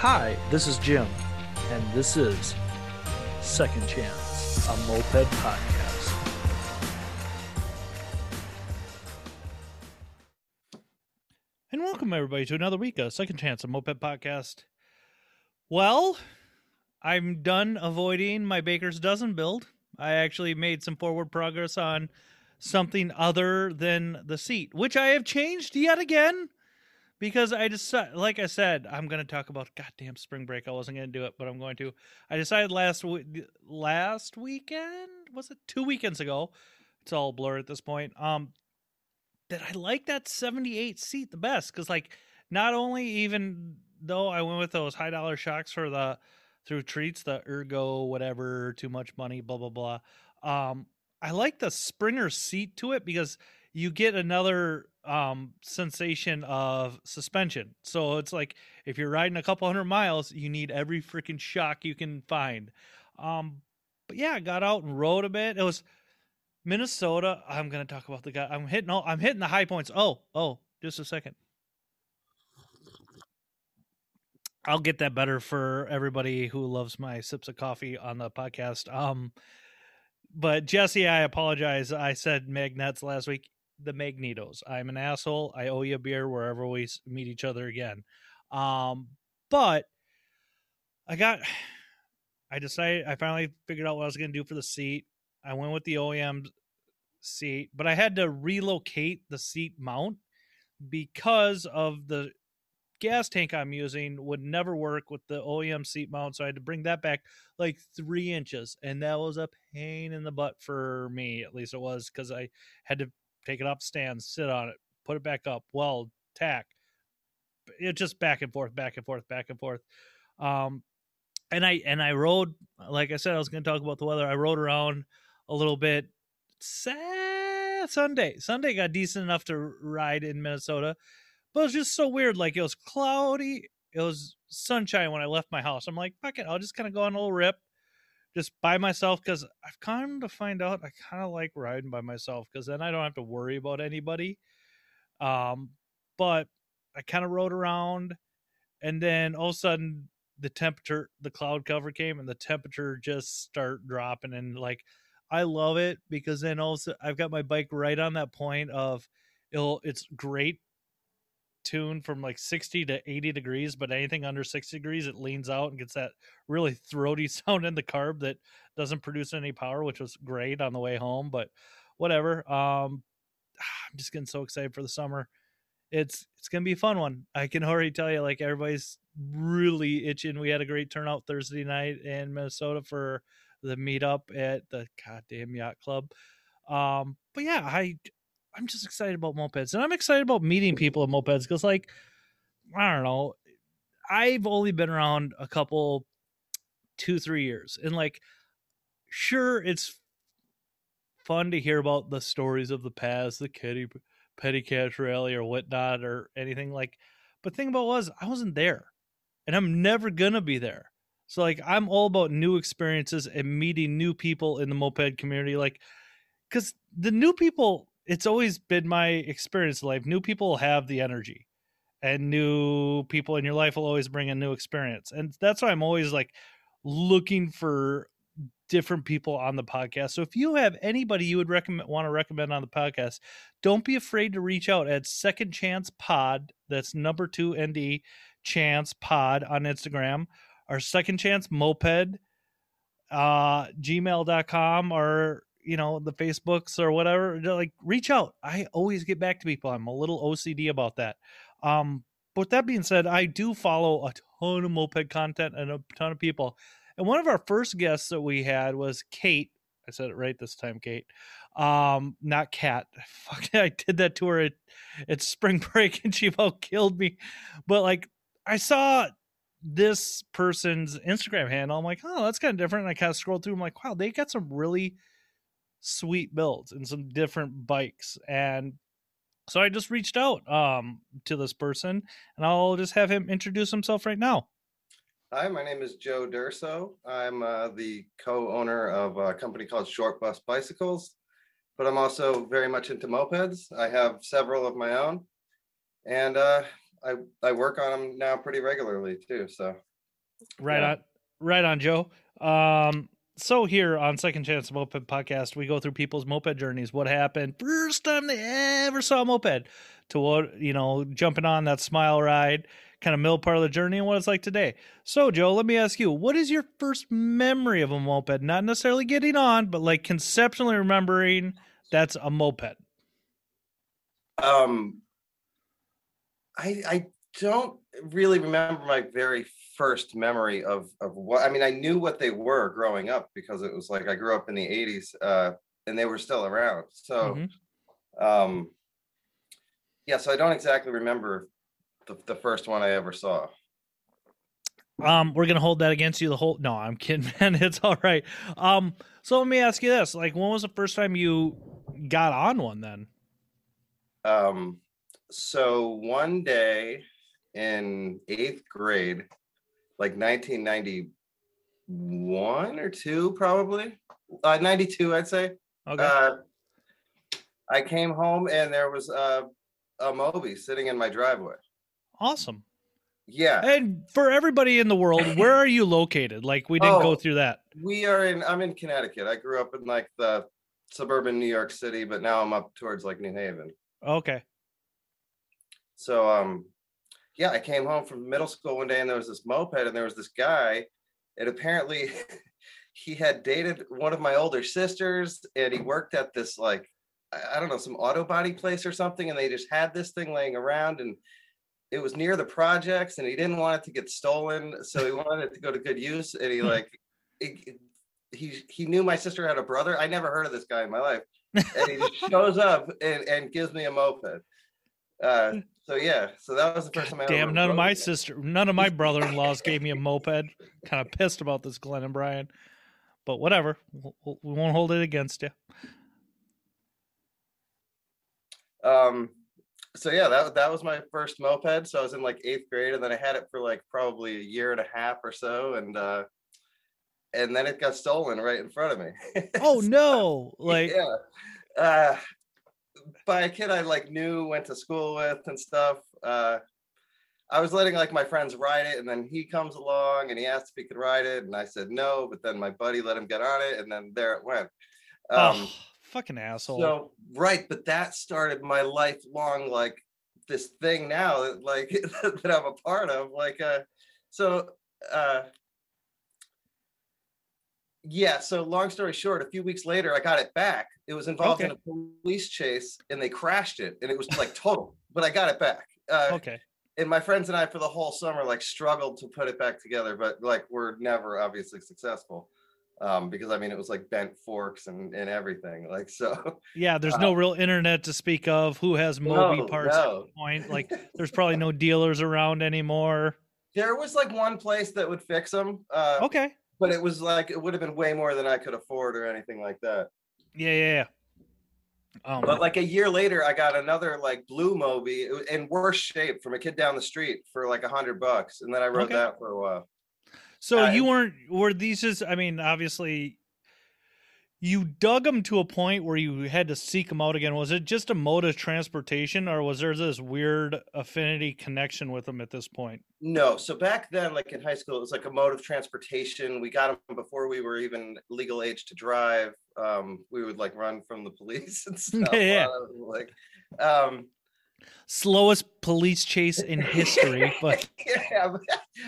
Hi, this is Jim, and this is Second Chance, a moped podcast. And welcome, everybody, to another week of Second Chance, a moped podcast. Well, I'm done avoiding my Baker's Dozen build. I actually made some forward progress on something other than the seat, which I have changed yet again because I decided, like I said, I'm going to talk about goddamn spring break. I wasn't going to do it, but I'm going to. I decided last last weekend was it two weekends ago? It's all blur at this point. Um, that I like that 78 seat the best because like not only even though I went with those high dollar shocks for the through treats, the ergo whatever, too much money, blah blah blah. Um, I like the Springer seat to it because you get another um, sensation of suspension. So it's like if you're riding a couple hundred miles, you need every freaking shock you can find. Um, but yeah, I got out and rode a bit. It was Minnesota. I'm gonna talk about the guy. I'm hitting all. I'm hitting the high points. Oh, oh, just a second. I'll get that better for everybody who loves my sips of coffee on the podcast. Um, but Jesse, I apologize. I said magnets last week. The Magnetos. I'm an asshole. I owe you a beer wherever we meet each other again. Um, but I got. I decided. I finally figured out what I was going to do for the seat. I went with the OEM seat, but I had to relocate the seat mount because of the gas tank I'm using would never work with the OEM seat mount, so I had to bring that back like three inches, and that was a pain in the butt for me. At least it was because I had to take it off stand, sit on it, put it back up, weld, tack. It just back and forth, back and forth, back and forth. Um, and I and I rode, like I said, I was going to talk about the weather. I rode around a little bit. Sad Sunday, Sunday got decent enough to ride in Minnesota but it was just so weird. Like it was cloudy. It was sunshine when I left my house. I'm like, fuck it. I'll just kind of go on a little rip just by myself because I've kind of find out I kind of like riding by myself because then I don't have to worry about anybody. Um, but I kind of rode around and then all of a sudden the temperature, the cloud cover came and the temperature just start dropping and like I love it because then also I've got my bike right on that point of it'll it's great tune from like 60 to 80 degrees, but anything under 60 degrees, it leans out and gets that really throaty sound in the carb that doesn't produce any power, which was great on the way home. But whatever. Um, I'm just getting so excited for the summer. It's it's gonna be a fun one. I can already tell you, like everybody's really itching. We had a great turnout Thursday night in Minnesota for the meetup at the goddamn yacht club. Um, but yeah, I I'm just excited about mopeds, and I'm excited about meeting people at mopeds because, like, I don't know, I've only been around a couple, two, three years, and like, sure, it's fun to hear about the stories of the past, the kitty petty cash rally or whatnot or anything like. But thing about was I wasn't there, and I'm never gonna be there. So like, I'm all about new experiences and meeting new people in the moped community, like, because the new people it's always been my experience in life. New people have the energy, and new people in your life will always bring a new experience, and that's why I'm always like looking for different people on the podcast. So if you have anybody you would recommend want to recommend on the podcast, don't be afraid to reach out at Second Chance Pod. That's number two ND Chance Pod on Instagram. Our Second Chance Moped uh gmail.com or you know the facebooks or whatever like reach out. I always get back to people. I'm a little ocd about that. Um but that being said i do follow a ton of moped content and a ton of people. And one of our first guests that we had was kate. I said it right this time kate. Um not cat fuck i did that to her at, at spring break and she about killed me. But like i saw this person's instagram handle. I'm like oh that's kind of different. And i kind of scrolled through. I'm like wow they got some really sweet builds and some different bikes and so i just reached out um, to this person and i'll just have him introduce himself right now hi my name is joe durso i'm uh, the co-owner of a company called short bus bicycles but i'm also very much into mopeds i have several of my own and uh, I I work on them now pretty regularly too. So Right Yeah. on, right on, Joe. Um, so here on Second Chance Moped Podcast, we go through people's moped journeys. What happened first time they ever saw a moped, to what you know, jumping on that smile ride, kind of middle part of the journey, and what it's like today. So, Joe, let me ask you, what is your first memory of a moped? Not necessarily getting on, but like conceptually remembering that's a moped. um, I I don't really remember my very first memory of of what I mean. I knew what they were growing up because it was like I grew up in the '80s uh, and they were still around. So. Mhm. Um, yeah, so I don't exactly remember the, the first one I ever saw. Um, we're gonna hold that against you the whole. No, I'm kidding, man. It's all right. Um, so let me ask you this: like, when was the first time you got on one? Then Um, so one day in eighth grade, like 1991 or two, probably uh, 92, I'd say. okay, Uh, I came home and there was a, a Moby sitting in my driveway. awesome. Yeah, And for everybody in the world, where are you located? Like, we didn't Oh. go through that. we are in. I'm in Connecticut. I grew up in like the suburban New York City, but now I'm up towards like New Haven. Okay, So um yeah, I came home from middle school one day and there was this moped and there was this guy and apparently he had dated one of my older sisters and he worked at this like I don't know some auto body place or something and they just had this thing laying around and it was near the projects and he didn't want it to get stolen so he wanted it to go to good use and he hmm. like he he, he knew my sister had a brother. I never heard of this guy in my life. And he just shows up and, and gives me a moped uh so yeah so that was the first time I ever damn. None of my sister, none of my brother-in-laws gave me a moped. Kind of pissed about this, Glenn and Brian. But whatever, we'll- we won't hold it against you. Um, so yeah, that that was my first moped. So I was in like eighth grade, and then I had it for like probably a year and a half or so, and uh, and then it got stolen right in front of me. Oh no! Like, yeah, uh, by a kid I like knew, went to school with, and stuff. Uh, I was letting like my friends ride it, and then he comes along and he asked if he could ride it, and I said no, but then my buddy let him get on it, and then there it went. Um, oh, fucking asshole. so right, but that started my lifelong like this thing now that like that I'm a part of. Like uh so uh yeah, so long story short, a few weeks later I got it back. It was involved in a police chase and they crashed it and it was like total, but I got it back. Uh okay. and my friends and I for the whole summer like struggled to put it back together, but like we're never obviously successful. Um, because I mean it was like bent forks and, and everything. Like so Yeah, there's Uh, no real internet to speak of. Who has Moby No, parts at no. point? Like, there's probably no dealers around anymore. There was like one place that would fix them, uh, Okay. But it was like it would have been way more than I could afford or anything like that. Yeah, yeah, yeah. Um, But like a year later, I got another like blue Moby in worse shape from a kid down the street for like a hundred bucks, and then I rode Okay. that for a while. so uh, you weren't were these just? I mean, obviously, you dug them to a point where you had to seek them out again. Was it just a mode of transportation, or was there this weird affinity connection with them at this point? No, so back then, like in high school, it was like a mode of transportation. We got them before we were even legal age to drive. Um, we would like run from the police and stuff. Yeah. Like, um, Slowest police chase in history, but yeah, but,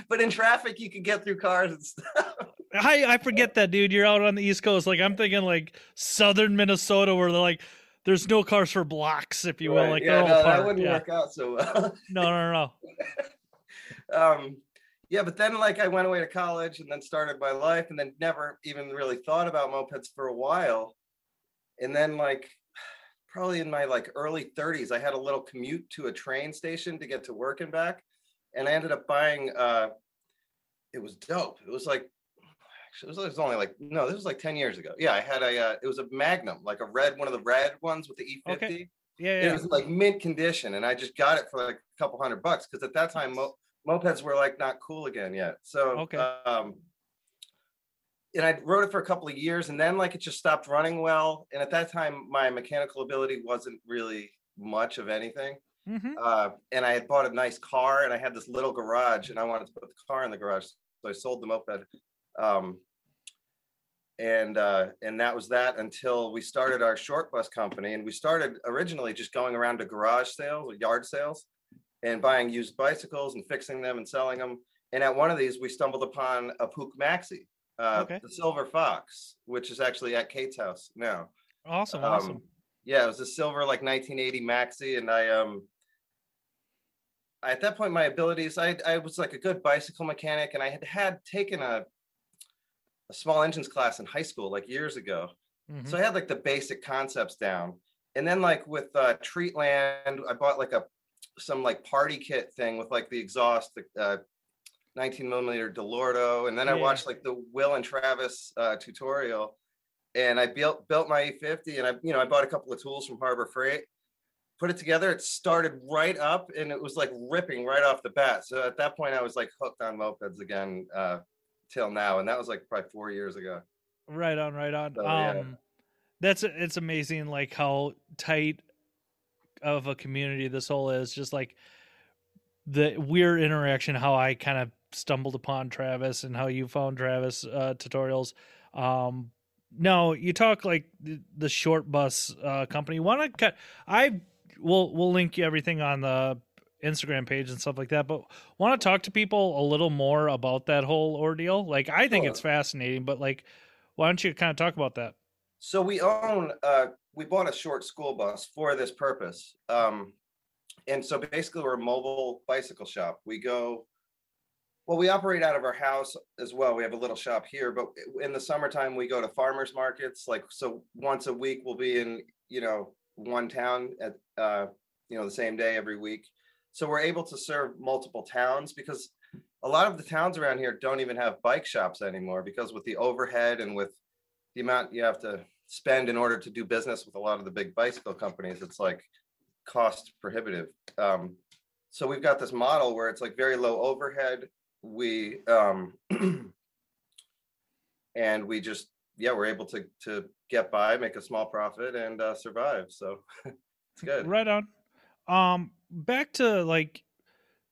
but in traffic, you could get through cars and stuff. I I forget that, dude. You're out on the East Coast. Like I'm thinking like southern Minnesota, where they're like, there's no cars for blocks, if you will. Right, Like yeah, no, that wouldn't Yeah. work out so well. No, no, no, no. um, yeah, but then like I went away to college and then started my life and then never even really thought about mopeds for a while. And then like probably in my like early 30s, I had a little commute to a train station to get to work and back. And I ended up buying uh it was dope. It was like actually it was, only like no, this was like 10 years ago. Yeah, I had a uh, it was a Magnum, like a red one of the red ones with the E50 Okay. Yeah, it was like mint condition and i just got it for like a couple hundred bucks because at that time mo- mopeds were like not cool again yet so Okay. um and i rode it for a couple of years and then like it just stopped running well and at that time my mechanical ability wasn't really much of anything Mhm. uh, and I had bought a nice car, and I had this little garage, and I wanted to put the car in the garage, so I sold the moped. Um, and uh, and that was that until we started our short bus company, and we started originally just going around to garage sales, or yard sales, and buying used bicycles and fixing them and selling them. And at one of these, we stumbled upon a Puch Maxi, uh, Okay. the Silver Fox, which is actually at Kate's house now. Awesome, Um, awesome. yeah, it was a silver like 1980 Maxi, and I um at that point my abilities I I was like a good bicycle mechanic, and I had had taken a a small engines class in high school like years ago, Mhm. so I had like the basic concepts down. And then like with uh, Treatland, I bought like a some like party kit thing with like the exhaust, the uh, 19 millimeter Delorto, and then I watched like the Will and Travis uh, tutorial, and I built built my E50, and I you know I bought a couple of tools from Harbor Freight, put it together. It started right up, and it was like ripping right off the bat. So at that point, I was like hooked on mopeds again uh, till now, and that was like probably four years ago. Right on, right on. So, yeah. um that's it's amazing like how tight of a community this whole is. Just like the weird interaction how I kind of stumbled upon Travis and how you found Travis uh tutorials. Um no, you talk like the, the short bus uh company. Want to cut I will we'll link you everything on the Instagram page and stuff like that, but want to talk to people a little more about that whole ordeal. Like I think it's fascinating, but like why don't you kind of talk about that? So we own, uh, we bought a short school bus for this purpose. Um, and so basically we're a mobile bicycle shop. We go, well, we operate out of our house as well. We have a little shop here, but in the summertime, we go to farmers markets. Like, so once a week we'll be in, you know, one town at, uh, you know, the same day every week. So we're able to serve multiple towns because a lot of the towns around here don't even have bike shops anymore because with the overhead and with the amount you have to spend in order to do business with a lot of the big bicycle companies, it's like cost prohibitive. Um, so we've got this model where it's like very low overhead. We um, and we just yeah we're able to to get by, make a small profit, and uh, survive. So it's good. Right on. Um, back to like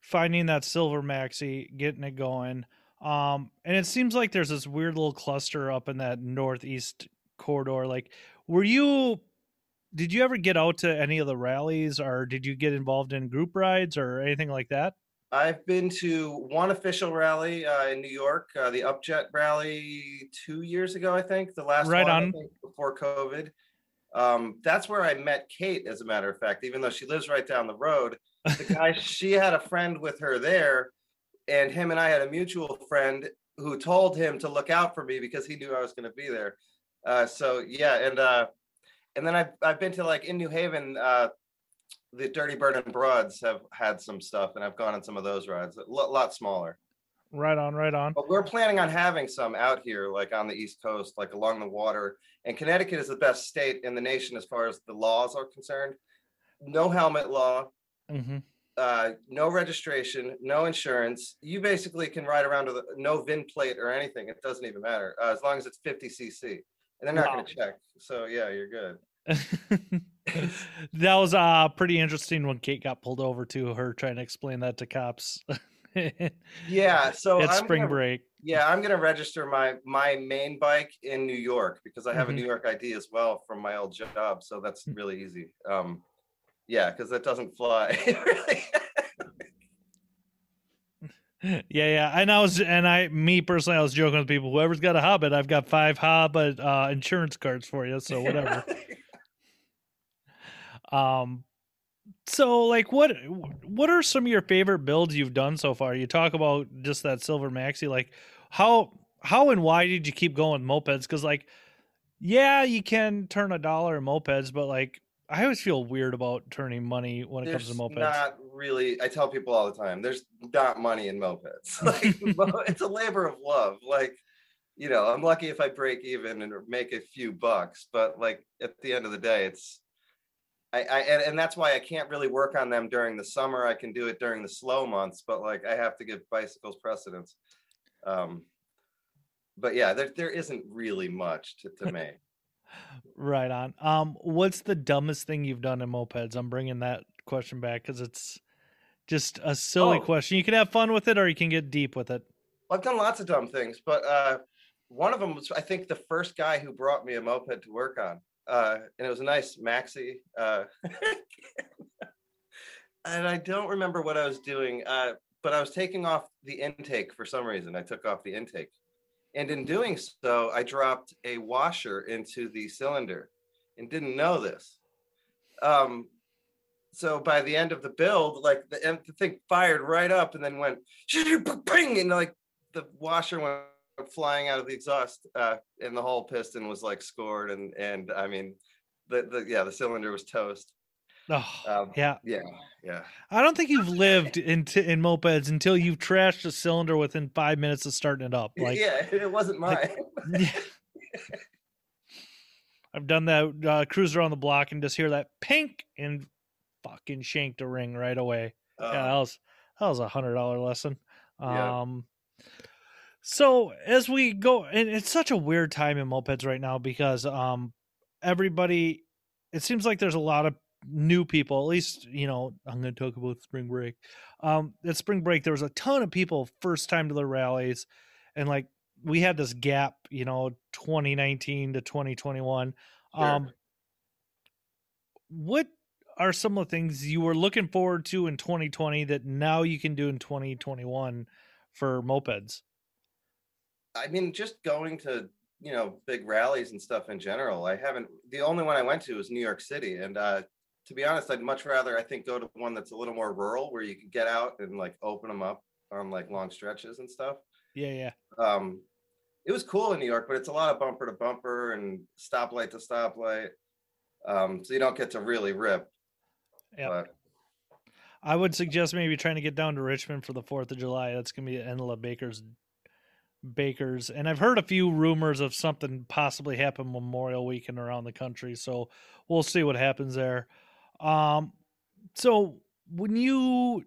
finding that silver maxi, getting it going. Um, and it seems like there's this weird little cluster up in that northeast corridor. Like, were you? Did you ever get out to any of the rallies, or did you get involved in group rides or anything like that? I've been to one official rally uh, in New York, uh, the Upjet rally two years ago, I think, the last Right one on. think, before COVID. Um, that's where I met Kate, as a matter of fact, even though she lives right down the road. The guy, she had a friend with her there, and him and I had a mutual friend who told him to look out for me because he knew I was going to be there. Uh, so yeah, and uh, and then I've I've been to like in New Haven, uh, the Dirty Bird and Broads have had some stuff, and I've gone on some of those rides, a lo- lot smaller. Right on, right on. But we're planning on having some out here, like on the East Coast, like along the water. And Connecticut is the best state in the nation as far as the laws are concerned. No helmet law, hmm uh, no registration, no insurance. You basically can ride around with no VIN plate or anything. It doesn't even matter uh, as long as it's 50 cc, and they're not Wow. going to check. So yeah, you're good. that was uh pretty interesting when Kate got pulled over to her trying to explain that to cops. Yeah. So it's I'm spring gonna- break. Yeah, I'm gonna register my my main bike in New York because I have Mhm. a New York ID as well from my old job, so that's Mm. really easy. Um, yeah, because that doesn't fly. really. Yeah, yeah. And I was, and I, me personally, I was joking with people. Whoever's got a Hobbit, I've got five Hobbit uh, insurance cards for you. So whatever. um, so like, what, what are some of your favorite builds you've done so far? You talk about just that silver maxi. Like, how, how and why did you keep going with mopeds? Because like, yeah, you can turn a dollar in mopeds, but like, I always feel weird about turning money when it comes to mopeds. not really. I tell people all the time. There's not money in mopeds. Like it's a labor of love. Like you know, I'm lucky if I break even and make a few bucks, but like at the end of the day, it's I, I and, and that's why I can't really work on them during the summer. I can do it during the slow months, but like I have to give bicycles precedence. Um, but yeah, there there isn't really much to, to me. Right on. Um, what's the dumbest thing you've done in mopeds? I'm bringing that question back because it's just a silly Oh. question. You can have fun with it or you can get deep with it. I've done lots of dumb things, but uh, one of them was, I think, the first guy who brought me a moped to work on. Uh, and it was a nice maxi. Uh, and I don't remember what I was doing, uh, but I was taking off the intake for some reason. I took off the intake. And in doing so, I dropped a washer into the cylinder and didn't know this. Um, so by the end of the build, like the, the thing fired right up and then went bing, and like the washer went flying out of the exhaust, uh, and the whole piston was like scored, and and I mean, the the yeah, the cylinder was toast. Oh, Um, yeah. Yeah, yeah. I don't think you've lived in t- in mopeds until you've trashed a cylinder within five minutes of starting it up. Like, yeah, it wasn't mine. like- Yeah. I've done that uh, cruise around the block and just hear that pink and fucking shanked a ring right away. Uh, yeah, that was that was a hundred dollar lesson. Yeah. Um, so as we go, and it's such a weird time in mopeds right now because um, everybody, it seems like there's a lot of new people. At least you know, I'm going to talk about spring break. Um, at spring break, there was a ton of people first time to the rallies, and like we had this gap, you know, 2019 to 2021. Sure. Um, what are some of the things you were looking forward to in 2020 that now you can do in 2021 for mopeds? I mean, just going to you know big rallies and stuff in general. I haven't. The only one I went to was New York City, and uh, to be honest, I'd much rather I think go to one that's a little more rural where you can get out and like open them up on like long stretches and stuff. Yeah, yeah. Um, it was cool in New York, but it's a lot of bumper to bumper and stoplight to stoplight. Um, so you don't get to really rip. But I would suggest maybe trying to get down to Richmond for the 4th of July. That's going to be Enela Baker's Bakers. And I've heard a few rumors of something possibly happen Memorial weekend around the country. So we'll see what happens there. Um, so when you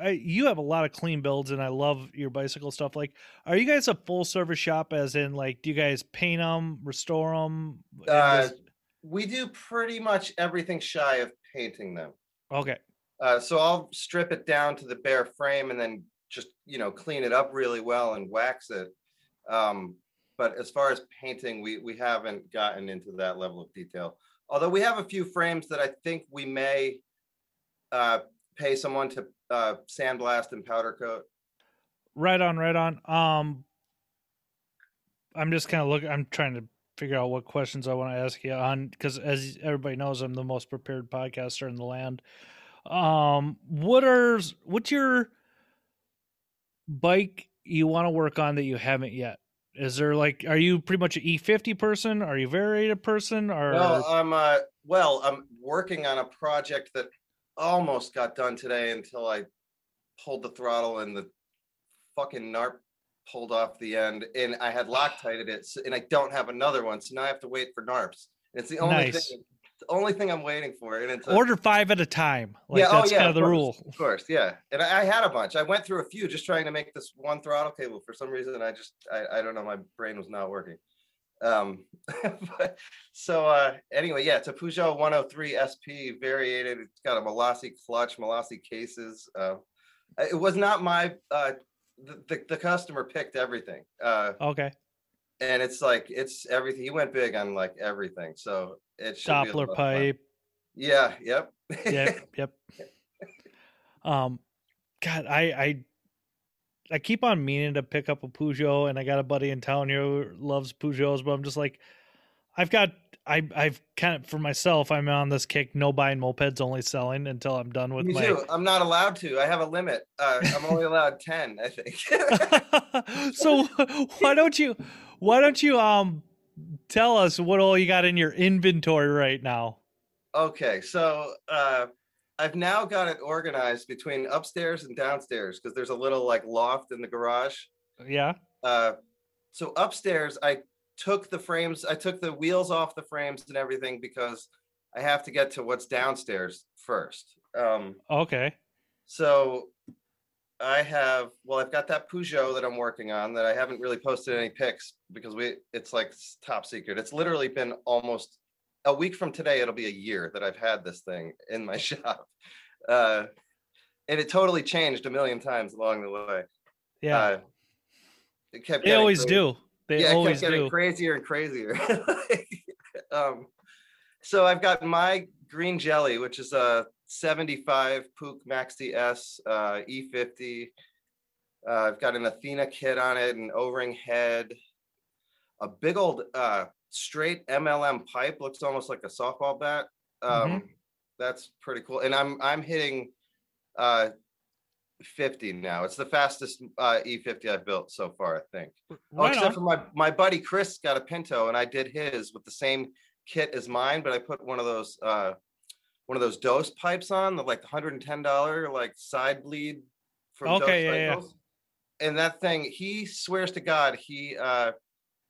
I, you have a lot of clean builds and I love your bicycle stuff. Like, are you guys a full service shop as in like, do you guys paint them, restore them? Uh, we do pretty much everything shy of painting them. okay. Uh, so I'll strip it down to the bare frame and then just you know clean it up really well and wax it. Um, but as far as painting, we we haven't gotten into that level of detail. Although we have a few frames that I think we may uh, pay someone to uh, sandblast and powder coat. Right on, right on. Um, I'm just kind of looking. I'm trying to figure out what questions I want to ask you on because, as everybody knows, I'm the most prepared podcaster in the land. Um, what are what's your bike you want to work on that you haven't yet? Is there like, are you pretty much an E50 person? Are you a variated person? Or No, I'm uh, well, I'm working on a project that almost got done today until I pulled the throttle and the fucking NARP pulled off the end, and I had Loctited it, so- and I don't have another one, so now I have to wait for NARPs. And it's the only Nice. thing, the only thing I'm waiting for, and it's a, order five at a time? Like Yeah, oh, that's yeah, kind of of the course. rule. Of course, yeah. And I, I had a bunch. I went through a few just trying to make this one throttle cable. For some reason, I just I, I don't know. My brain was not working. Um, but, so uh, anyway, yeah, it's a Peugeot 103 SP variated. It's got a Malossi clutch, Malossi cases. Uh, it was not my. Uh, the, the, the customer picked everything. Uh, Okay, and it's like it's everything. He went big on like everything. So it should Doppler of fun. pipe. Yeah. Yep. yep, yep. Um, God, I, I, I keep on meaning to pick up a Peugeot, and I got a buddy in town here who loves Peugeots, but I'm just like, I've got, I, I've kind of for myself, I'm on this kick, no buying mopeds, only selling until I'm done with Me my. too. I'm not allowed to. I have a limit. Uh, I'm only allowed ten, I think. so why don't you, why don't you, um, tell us what all you got in your inventory right now? okay, so uh, I've now got it organized between upstairs and downstairs because there's a little like loft in the garage. Yeah. Uh, so upstairs, I took the frames. I took the wheels off the frames and everything because I have to get to what's downstairs first. Um, Okay. So I have well, I've got that Peugeot that I'm working on that I haven't really posted any pics because we it's like top secret. It's literally been almost a week from today, it'll be a year that I've had this thing in my shop. Uh, and it totally changed a million times along the way. Yeah, Uh, it kept they always crazy- do. They yeah, always kept getting do. crazier and crazier. um, so I've got my green jelly, which is a 75 Puch Max DS uh, E50. Uh, I've got an Athena kit on it, an O-ring head, a big old uh, straight MLM pipe, looks almost like a softball bat. Um, Mhm. That's pretty cool. And I'm I'm hitting uh, 50 now. It's the fastest uh, E50 I've built so far, I think. Oh, except on. for my my buddy Chris got a Pinto, and I did his with the same kit as mine, but I put one of those uh one of those dose pipes on, the like hundred and ten dollar like side bleed from Dose Okay, yeah, yeah. Cycles. And that thing, he swears to God, he uh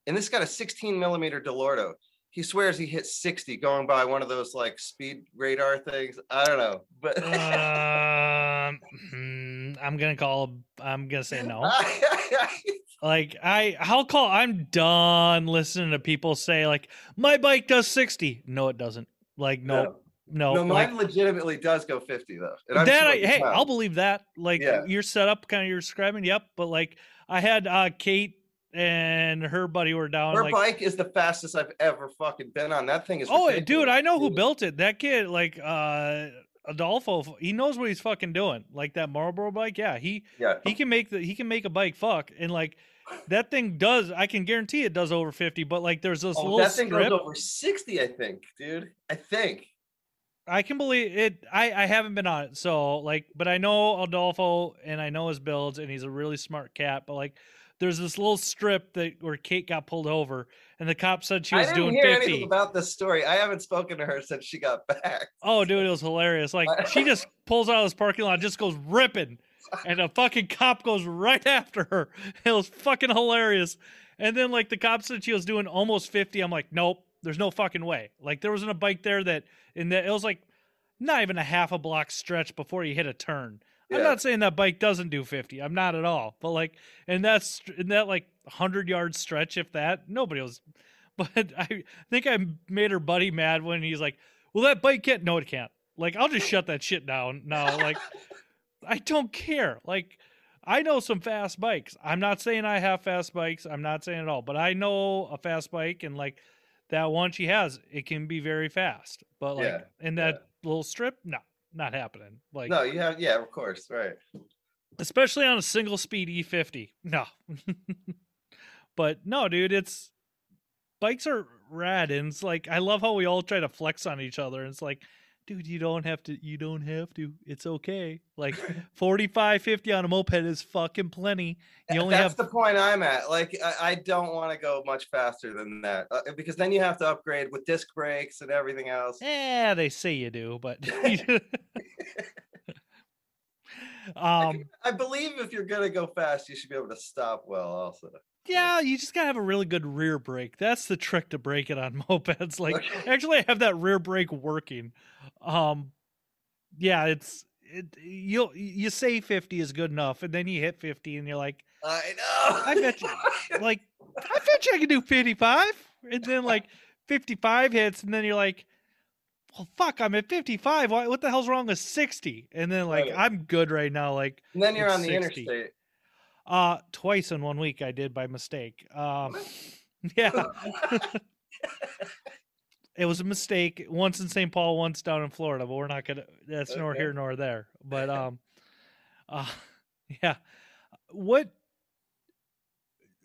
and this got a 16 millimeter Delorto. He swears he hit 60 going by one of those like speed radar things. I don't know, but um, hmm, I'm gonna call. I'm gonna say no. Like I, I'll call. I'm done listening to people say like my bike does 60. No, it doesn't. Like no, no. no, like, mine legitimately does go 50 though. And I'm that I, hey, I'll believe that. Like Yeah. your setup, kind of you're describing. Yep. But like I had uh Kate and her buddy were down. Her like, bike is the fastest I've ever fucking been on. That thing is. oh, ridiculous. dude, I know who built it. That kid, like uh Adolfo, he knows what he's fucking doing. Like that Marlboro bike. Yeah, he Yeah, he can make the he can make a bike fuck and like that thing does. I can guarantee it does over 50. But like there's this oh, little that thing strip. goes over sixty. I think, dude. I think. I can believe it. I, I haven't been on it, so like, but I know Adolfo and I know his builds, and he's a really smart cat. But like, there's this little strip that where Kate got pulled over, and the cop said she was doing. I didn't doing hear anything fifty. about this story. I haven't spoken to her since she got back. Oh, dude, it was hilarious. Like, she just pulls out of this parking lot, just goes ripping, and a fucking cop goes right after her. It was fucking hilarious. And then like the cop said she was doing almost fifty. I'm like, nope, there's no fucking way. Like there wasn't a bike there that in that it was like not even a half a block stretch before you hit a turn. I'm not saying that bike doesn't do 50. I'm not at all. But like, and that's in that like 100 yard stretch, if that, nobody was. But I think I made her buddy mad when he's like, "Well, that bike can't." No, it can't. Like, I'll just shut that shit down now. Like, I don't care. Like, I know some fast bikes. I'm not saying I have fast bikes. I'm not saying at all. But I know a fast bike, and like that one she has, it can be very fast. But like Yeah, in that little strip, no, not happening. Like, No, you have. Yeah, of course, right. especially on a single speed E50. No. but no, dude, it's bikes are rad and it's like I love how we all try to flex on each other and it's like dude, you don't have to you don't have to. It's okay. Like 45 50 on a moped is fucking plenty. You only That's have the point I'm at. Like, I, I don't want to go much faster than that uh, because then you have to upgrade with disc brakes and everything else. Yeah, they say you do, but um I believe if you're gonna go fast, you should be able to stop well. Also, Yeah, you just gotta have a really good rear brake. That's the trick to break it on mopeds. Like, actually, I have that rear brake working. Um, yeah, it's it. You'll you say fifty is good enough, and then you hit fifty, and you're like, I know. I bet you, like, I bet you I can do fifty-five, and then like fifty-five hits, and then you're like. Well, fuck! I'm at 55. Why, what the hell's wrong with 60? And then, like, Right. I'm good right now. Like, and then you're on the 60. interstate. Uh, twice in one week I did by mistake. Um, yeah, it was a mistake. Once in St. Paul, once down in Florida, but we're not gonna. That's nor here nor there. But um, uh, yeah. What?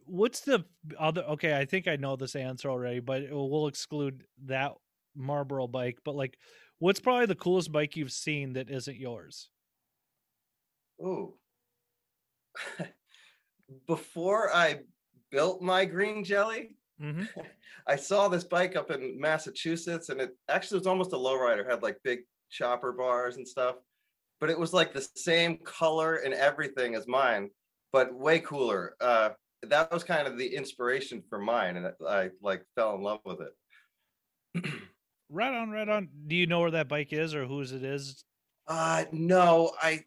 What's the other? Okay, I think I know this answer already, but we'll exclude that Marlboro bike. But like, what's probably the coolest bike you've seen that isn't yours? Ooh. Before I built my green jelly, hmm I saw this bike up in Massachusetts, and it actually was almost a lowrider. Had like big chopper bars and stuff, but it was like the same color and everything as mine, but way cooler. Uh, that was kind of the inspiration for mine, and I like fell in love with it. Right on, right on. Do you know where that bike is or whose it is? Uh, no, I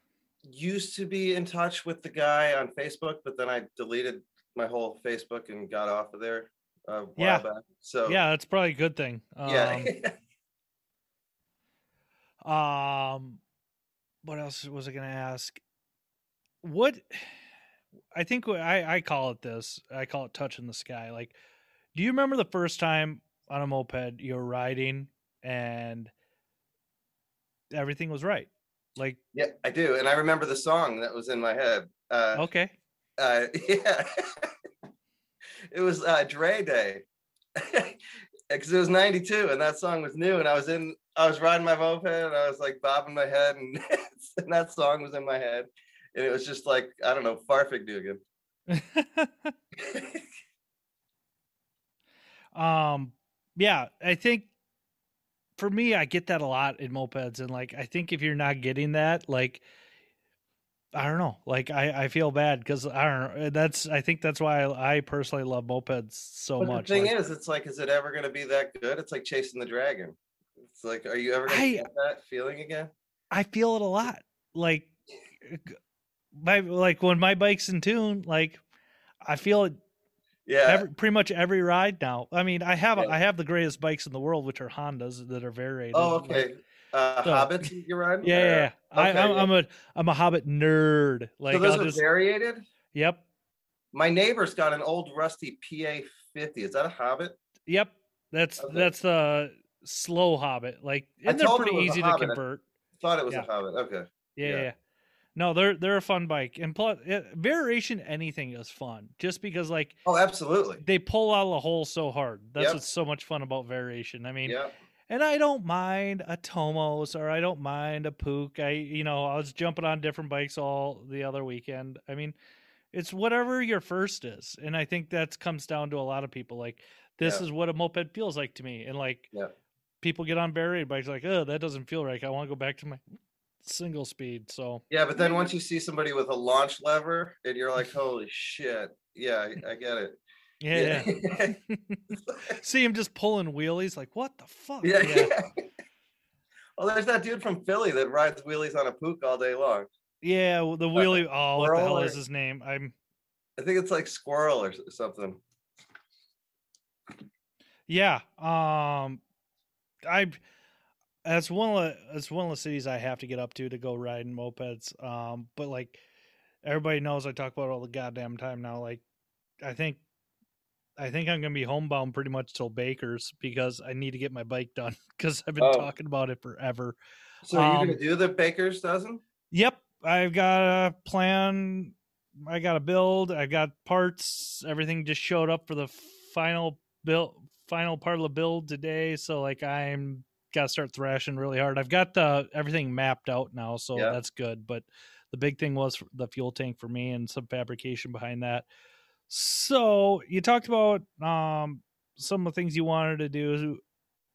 used to be in touch with the guy on Facebook, but then I deleted my whole Facebook and got off of there. a while Yeah. back. So yeah, that's probably a good thing. Um, yeah. Um, what else was I going to ask? What I think what I I call it this. I call it touching the sky. Like, do you remember the first time on a moped you were riding and everything was right? Like, yeah, I do, and I remember the song that was in my head. Uh, okay, uh yeah. It was uh dre day. Because it was 92 and that song was new and i was in i was riding my moped and i was like bobbing my head and, and that song was in my head and it was just like i don't know Fahrvergnügen. Um, yeah, I think for me, I get that a lot in mopeds, and like, I think if you're not getting that, like, I don't know, like, I I feel bad because I don't know. That's I think that's why I, I personally love mopeds so but much. the thing like- is it's like is it ever going to be that good it's like chasing the dragon it's like are you ever going I- to get that feeling again I feel it a lot. Like my like when my bike's in tune, like I feel it yeah every, pretty much every ride now. I mean, I have Yeah. I have the greatest bikes in the world, which are Hondas that are varied. oh like- okay uh so- hobbits you're riding yeah, Or- yeah. I, okay, I'm, yeah. I'm a I'm a Hobbit nerd. Like so those I'll are just variated yep, my neighbor's got an old rusty pa 50 is that a hobbit yep. That's Okay. that's the slow Hobbit. Like I and they're pretty it was a easy to convert. thought it was Yeah. a hobbit okay Yeah, Yeah. No, they're they're a fun bike, and plus it, eh, variation anything is fun. Just because like oh absolutely they pull out of the hole so hard. That's Yep. what's so much fun about variation. I mean, yeah and I don't mind a Tomos or I don't mind a Puch. I you know I was jumping on different bikes all the other weekend. I mean, it's whatever your first is, and I think that comes down to a lot of people. Like this is what a moped feels like to me, and like Yeah. people get on varied bikes like, oh, that doesn't feel right. I want to go back to my single speed. So Yeah, but then once you see somebody with a launch lever and you're like, holy shit. Yeah, I, I get it. yeah, yeah. Yeah. see him just pulling wheelies. Like what the fuck? yeah. yeah. Well, there's that dude from Philly that rides wheelies on a Puch all day long. Yeah, the wheelie. Oh, what the hell Squirrel is his name? I'm I think it's like squirrel or something. yeah. Um, I that's one of the that's one of the cities I have to get up to to go riding mopeds. Um, but like everybody knows, I talk about all the goddamn time now. Like, I think. I think I'm gonna be homebound pretty much till Baker's because I need to get my bike done because I've been Oh. talking about it forever. So Um, gonna do the baker's dozen? Yep, I've got a plan. I got a build. I got parts. Everything just showed up for the final build, final part of the build today. So like I'm got to start thrashing really hard. I've got the everything mapped out now, so Yeah. that's good. But the big thing was the fuel tank for me and some fabrication behind that. So you talked about um some of the things you wanted to do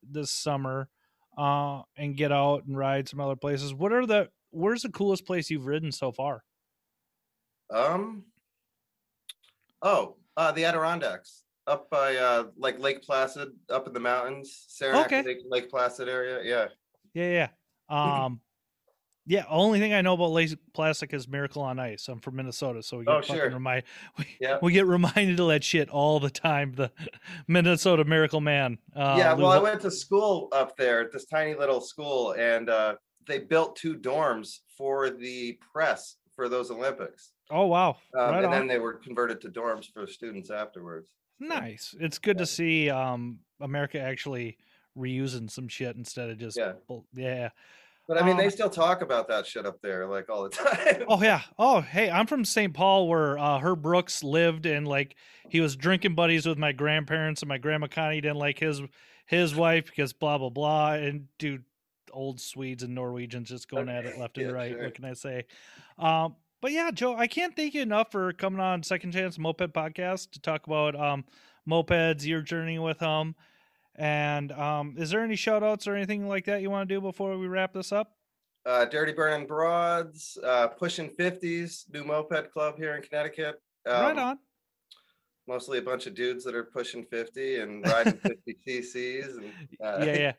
this summer uh and get out and ride some other places. What are the where's the coolest place you've ridden so far? Um. Oh, uh, the Adirondacks up by uh, like Lake Placid, up in the mountains, Saranac Okay. Lake, Lake Placid area. Yeah. Yeah, yeah. Um yeah, only thing I know about Lake Placid is Miracle on Ice. I'm from Minnesota, so we get Oh, fucking sure. remind we, Yeah. we get reminded of that shit all the time. The Minnesota Miracle Man. Uh, yeah. Well, I went to school up there, at this tiny little school, and uh, they built two dorms for the press for those Olympics. oh wow, Um, right and on. then they were converted to dorms for students afterwards. Nice. It's good to see um America actually reusing some shit instead of just Yeah. yeah. But I mean, they Um, still talk about that shit up there like all the time. Oh yeah. Oh hey, I'm from St. Paul where uh Herb Brooks lived and like he was drinking buddies with my grandparents and my grandma Connie didn't like his his wife because blah blah blah and dude old Swedes and Norwegians just going at it left and right. sure. What can I say? Um but yeah, Joe, I can't thank you enough for coming on Second Chance Moped Podcast to talk about um mopeds, your journey with them. And um is there any shout outs or anything like that you want to do before we wrap this up? uh, Dirty Burning Broads, uh, Pushing 50s, new moped club here in Connecticut. right Um, on. Mostly a bunch of dudes that are pushing 50 and riding 50 cc's and uh, Yeah,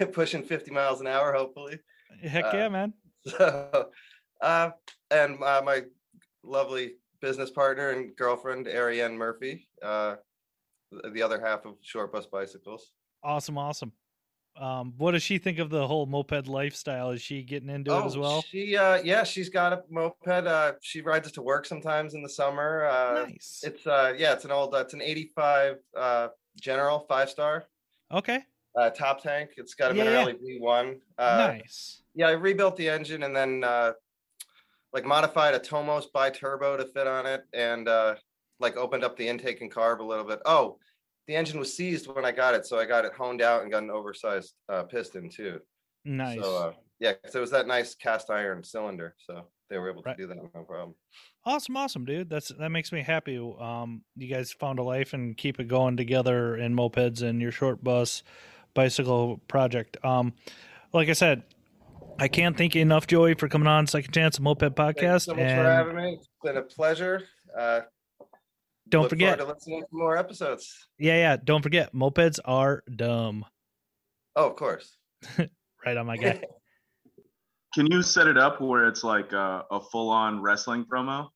yeah. pushing 50 miles an hour, hopefully. Heck uh, yeah, man. So, uh, and uh, my lovely business partner and girlfriend, Ariane Murphy. Uh, the other half of Short Bus Bicycles. Awesome, awesome. Um, what does she think of the whole moped lifestyle? Is she getting into it as well? Oh, She, uh, yeah, she's got a moped. Uh, she rides it to work sometimes in the summer. Uh, nice. It's, uh, yeah, it's an old, uh, it's an 85 uh, General five star Okay. uh, top tank. It's got a Yeah, yeah. Minarelli V1. Uh, nice. Yeah, I rebuilt the engine and then uh, like modified a Tomos bi-turbo to fit on it and uh, like opened up the intake and carb a little bit. Oh, the engine was seized when I got it, so I got it honed out and got an oversized uh, piston too. Nice. So uh, yeah, so it was that nice cast iron cylinder, so they were able Right. to do that no problem. awesome, awesome, dude. That's that makes me happy. Um, you guys found a life and keep it going together in mopeds and your short bus bicycle project. Um, like I said, I can't thank you enough, Joey, for coming on Second Chance Moped Thank you Podcast. so much and for having me. It's been a pleasure. Uh, don't forget, to listening to more episodes. yeah, yeah, don't forget, mopeds are dumb. Oh, of course. Right on my guy. Can you set it up where it's like a, a full on wrestling promo?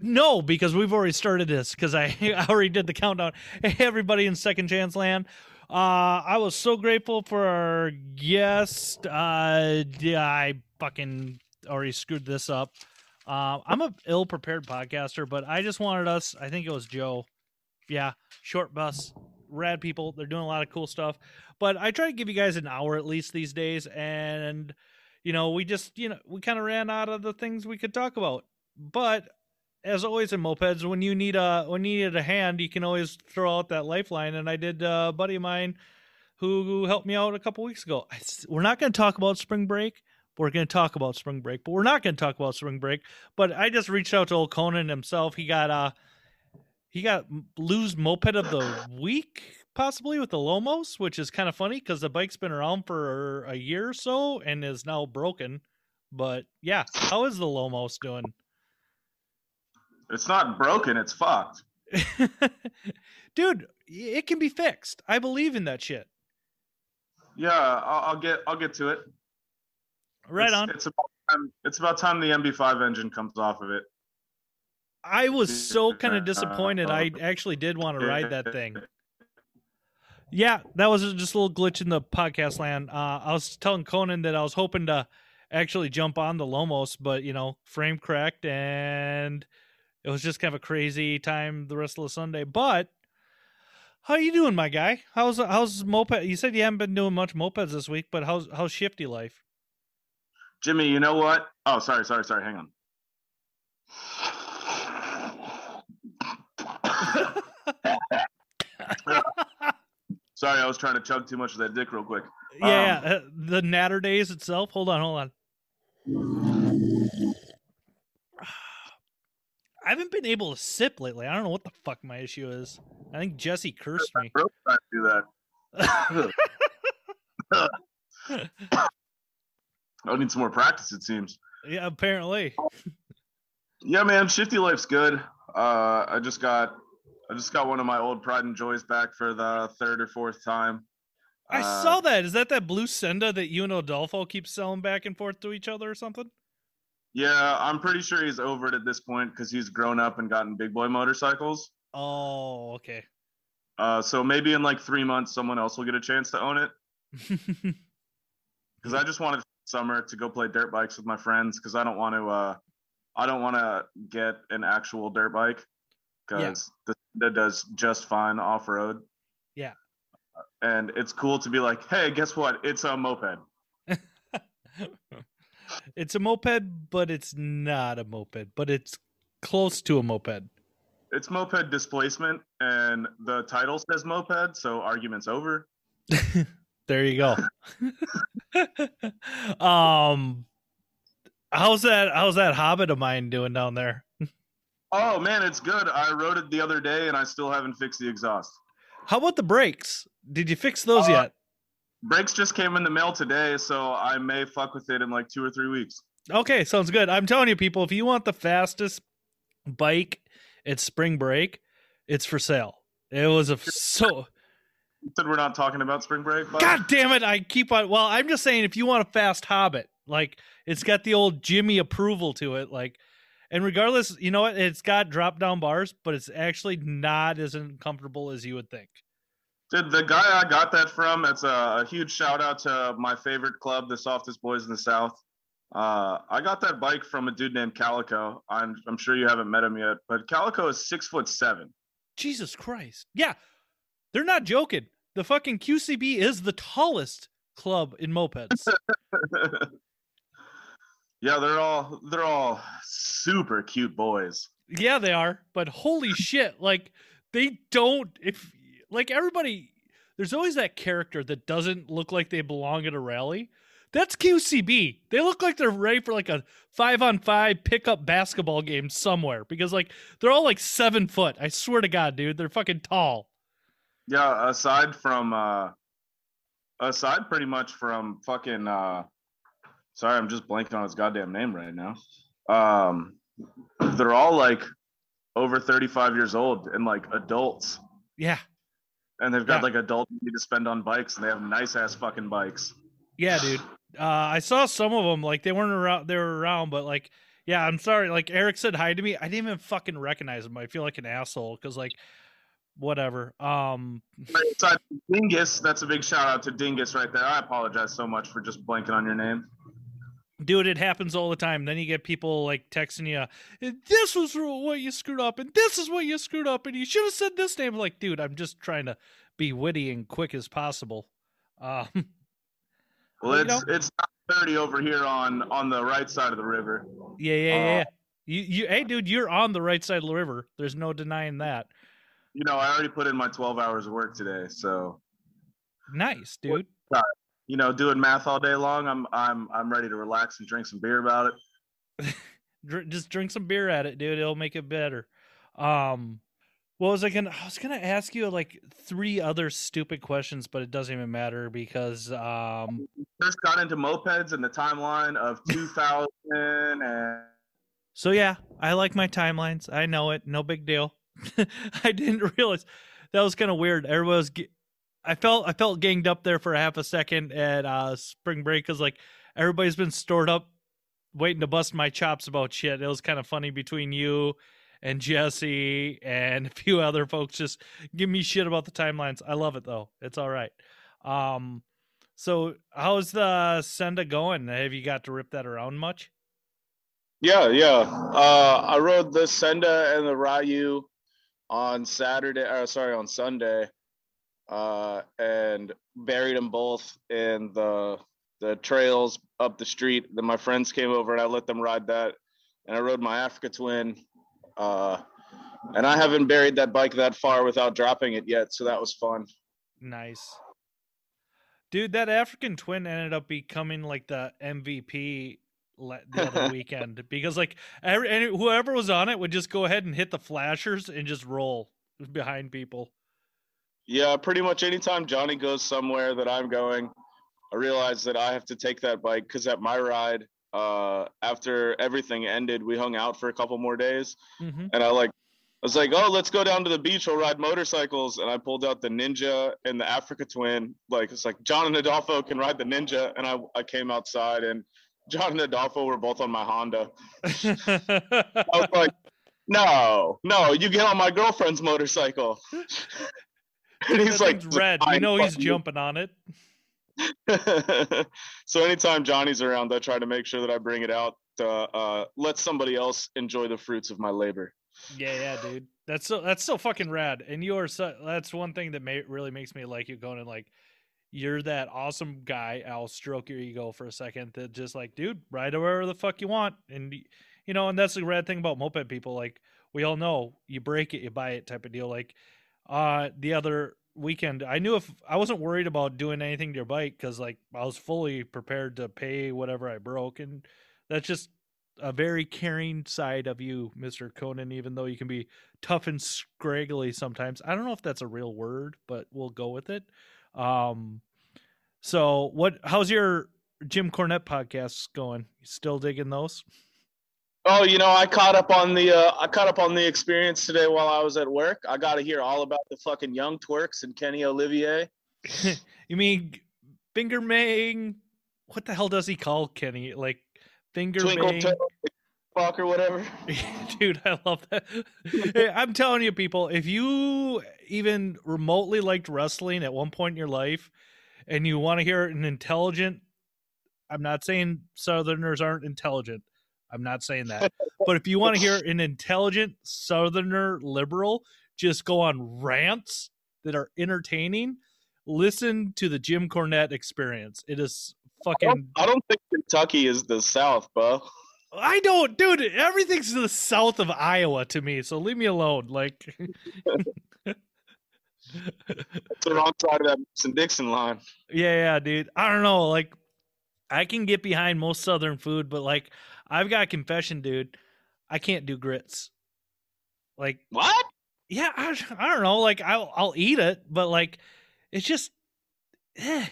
No, because we've already started this because I, I already did the countdown. Hey, everybody in Second Chance Land. Uh, I was so grateful for our guest. Uh, yeah, I fucking already screwed this up. Uh, I'm a ill prepared podcaster, but I just wanted us. I think it was Joe. Yeah, short bus, rad people. They're doing a lot of cool stuff. But I try to give you guys an hour at least these days, and you know, we just you know we kind of ran out of the things we could talk about. But as always in mopeds, when you need a when you need a hand, you can always throw out that lifeline. And I did uh, a buddy of mine who, helped me out a couple weeks ago. I we're not going to talk about spring break. We're going to talk about spring break, but we're not going to talk about spring break. But I just reached out to old Conan himself. He got uh he got lose moped of the week possibly with the Lomos, which is kind of funny because the bike's been around for a year or so and is now broken. But yeah, how is the Lomos doing? It's not broken, it's fucked. Dude, it can be fixed. I believe in that shit. Yeah, I'll, I'll get I'll get to it. Right It's- on. It's about time, it's about time the MB5 engine comes off of it. I was so kind Uh, of disappointed. I actually did want to ride that thing. Yeah, that was just a little glitch in the podcast land. Uh, I was telling Conan that I was hoping to actually jump on the Lomos, but you know, frame cracked, and it was just kind of a crazy time the rest of the Sunday. But how you doing, my guy? How's how's moped? You said you haven't been doing much mopeds this week, but how's how's shifty life? Jimmy, you know what? Oh, sorry, sorry, sorry. Hang on. Sorry, I was trying to chug too much of that dick real quick. Yeah, yeah, uh, the Natter Days itself. Hold on, hold on. I haven't been able to sip lately. I don't know what the fuck my issue is. I think Jesse cursed me. To do that. I need some more practice. It seems. yeah, apparently. Yeah, man, shifty life's good. Uh, I just got, I just got one of my old pride and joys back for the third or fourth time. I Uh, saw that. Is that that blue Senda that you and Adolfo keep selling back and forth to each other or something? Yeah, I'm pretty sure he's over it at this point because he's grown up and gotten big boy motorcycles. Oh, okay. Uh, so maybe in like three months, someone else will get a chance to own it. Because I just wanted summer to go play dirt bikes with my friends. Because I don't want to, uh, I don't want to get an actual dirt bike. Because the that does just fine off road. Yeah. And it's cool to be like, hey, guess what? It's a moped. it's a moped, but it's not a moped, but it's close to a moped. It's moped displacement, and the title says moped, so argument's over. there you go. um how's that how's that hobbit of mine doing down there? Oh man, it's good. I rode it the other day, and I still haven't fixed the exhaust. How about the brakes? Did you fix those Uh, yet? Brakes just came in the mail today, so I may fuck with it in like two or three weeks. Okay, sounds good. I'm telling you people, if you want the fastest bike at spring break, it's for sale. It was a so You said we're not talking about spring break. But God damn it, I keep on well, I'm just saying if you want a fast hobbit, like it's got the old Jimmy approval to it, like And regardless, you know what? It's got drop down bars, but it's actually not as uncomfortable as you would think. Dude, the guy I got that from, it's a, a huge shout out to my favorite club, the Softest Boys in the South. Uh, I got that bike from a dude named Calico. I'm I'm sure you haven't met him yet, but Calico is six foot seven. Jesus Christ. Yeah. They're not joking. The fucking QCB is the tallest club in mopeds. yeah, they're all they're all super cute boys. yeah, they are. But holy shit, like they don't if like everybody there's always that character that doesn't look like they belong at a rally. That's QCB. They look like they're ready for like a five on five pickup basketball game somewhere because like they're all like seven foot. I swear to God, dude, they're fucking tall. Yeah, aside from uh aside pretty much from fucking uh sorry, I'm just blanking on his goddamn name right now. Um they're all like over 35 years old and like adults. Yeah, And they've got Yeah. like adult money to spend on bikes and they have nice ass fucking bikes. yeah, dude. Uh, I saw some of them like they weren't around. They were around, but like, yeah, I'm sorry. Like Eric said hi to me. I didn't even fucking recognize him. I feel like an asshole because like, whatever. Um, from Dingus, that's a big shout out to Dingus right there. I apologize so much for just blanking on your name. Dude, it happens all the time. Then you get people like texting you, "This was what you screwed up, and this is what you screwed up, and you should have said this name." Like, dude, I'm just trying to be witty and quick as possible. Um, Well, it's it's not 30 over here on on the right side of the river. yeah, yeah, yeah. Uh, yeah. You, you, hey, dude, you're on the right side of the river. There's no denying that. You know, I already put in my 12 hours of work today, so Nice, dude. You know, doing math all day long, I'm I'm I'm ready to relax and drink some beer about it. Just drink some beer at it, dude. It'll make it better. Um, what was I gonna? I was gonna ask you like three other stupid questions, but it doesn't even matter because um, First got into mopeds in the timeline of 2000 and So yeah, I like my timelines. I know it. No big deal. I didn't realize that was kind of weird. Everybody was. I felt I felt ganged up there for a half a second at uh, spring break because like everybody's been stored up, waiting to bust my chops about shit. It was kind of funny between you and Jesse and a few other folks just give me shit about the timelines. I love it though. It's all right. Um, so how's the Senda going? Have you got to rip that around much? Yeah, yeah. Uh, I rode the Senda and the Ryu on Saturday, or sorry, on Sunday, uh, and buried them both in the the trails up the street. Then my friends came over and I let them ride that, and I rode my Africa Twin. Uh, and I haven't buried that bike that far without dropping it yet, so that was fun. Nice. Dude, that African twin ended up becoming like the MVP the other weekend because like every, any, whoever was on it would just go ahead and hit the flashers and just roll behind people. Yeah, pretty much anytime Johnny goes somewhere that I'm going, I realize that I have to take that bike because at my ride, uh, after everything ended, we hung out for a couple more days, hmm and I like, I was like, oh, let's go down to the beach. We'll ride motorcycles, and I pulled out the Ninja and the Africa Twin. Like it's like John and Adolfo can ride the Ninja, and I I came outside and John and Adolfo were both on my Honda. I was like, no, no, you get on my girlfriend's motorcycle. and he's like, red. You know he's jumping on it. so anytime Johnny's around, I try to make sure that I bring it out to uh, let somebody else enjoy the fruits of my labor. Yeah, yeah, dude. That's so that's so fucking rad. And you are so that's one thing that may, really makes me like you going like you're that awesome guy. I'll stroke your ego for a second. That just like, dude, ride wherever the fuck you want. And you know, and that's the rad thing about moped people. Like we all know, you break it, you buy it, type of deal. Like uh the other weekend, I knew if I wasn't worried about doing anything to your bike because like I was fully prepared to pay whatever I broke, and that's just a very caring side of you, Mr. Conan, even though you can be tough and scraggly sometimes. I don't know if that's a real word, but we'll go with it. Um so what how's your Jim Cornette podcasts going? You still digging those? Oh, you know, I caught up on the uh, I caught up on the experience today while I was at work. I got to hear all about the fucking Young Twerks and Kenny Olivier. you mean finger Mang? What the hell does he call Kenny? Like finger Mang? Fuck or whatever. Dude, I love that. Hey, I'm telling you, people, if you even remotely liked wrestling at one point in your life and you want to hear an intelligent, I'm not saying Southerners aren't intelligent. I'm not saying that. but if you want to hear an intelligent Southerner liberal just go on rants that are entertaining, listen to the Jim Cornette experience. It is I fucking. don't, I don't think Kentucky is the South, bro. I don't, dude. Everything's to the south of Iowa to me, so leave me alone. Like, It's the wrong side of that Mason Dixon line. yeah, yeah, dude. I don't know. Like, I can get behind most Southern food, but like, I've got a confession, dude. I can't do grits. Like, What? yeah, I, I don't know. Like, I'll I'll eat it, but like, it's just, eh,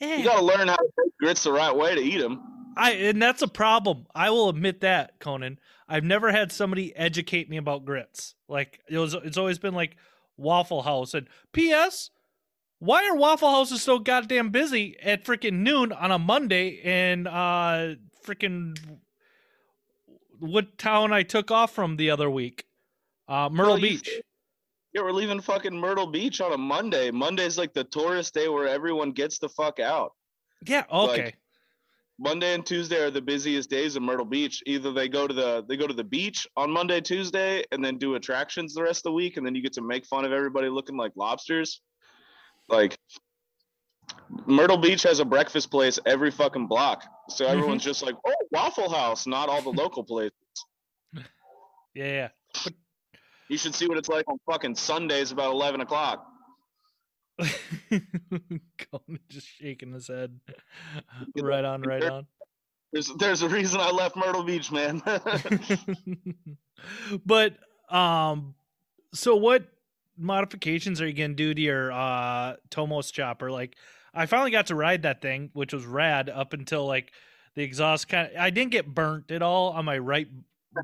eh. You gotta learn how to make grits the right way to eat them. I and that's a problem. I will admit that, Conan. I've never had somebody educate me about grits. Like it was it's always been like Waffle House and PS why are Waffle Houses so goddamn busy at freaking noon on a Monday in uh freaking what town I took off from the other week? Uh Myrtle Well, Beach. Yeah, we're leaving fucking Myrtle Beach on a Monday. Monday's like the tourist day where everyone gets the fuck out. Yeah, okay. Monday and Tuesday are the busiest days of Myrtle Beach. Either they go to the they go to the beach on Monday, Tuesday, and then do attractions the rest of the week, and then you get to make fun of everybody looking like lobsters. Like Myrtle Beach has a breakfast place every fucking block, so everyone's just like, "Oh, Waffle House," not all the local places. yeah, You should see what it's like on fucking Sundays about eleven o'clock. yeah. Conan just shaking his head. right on, right on. There's there's a reason I left Myrtle Beach, man. but um so what modifications are you gonna do to your uh tomos chopper like i finally got to ride that thing which was rad up until like the exhaust kind of i didn't get burnt at all on my right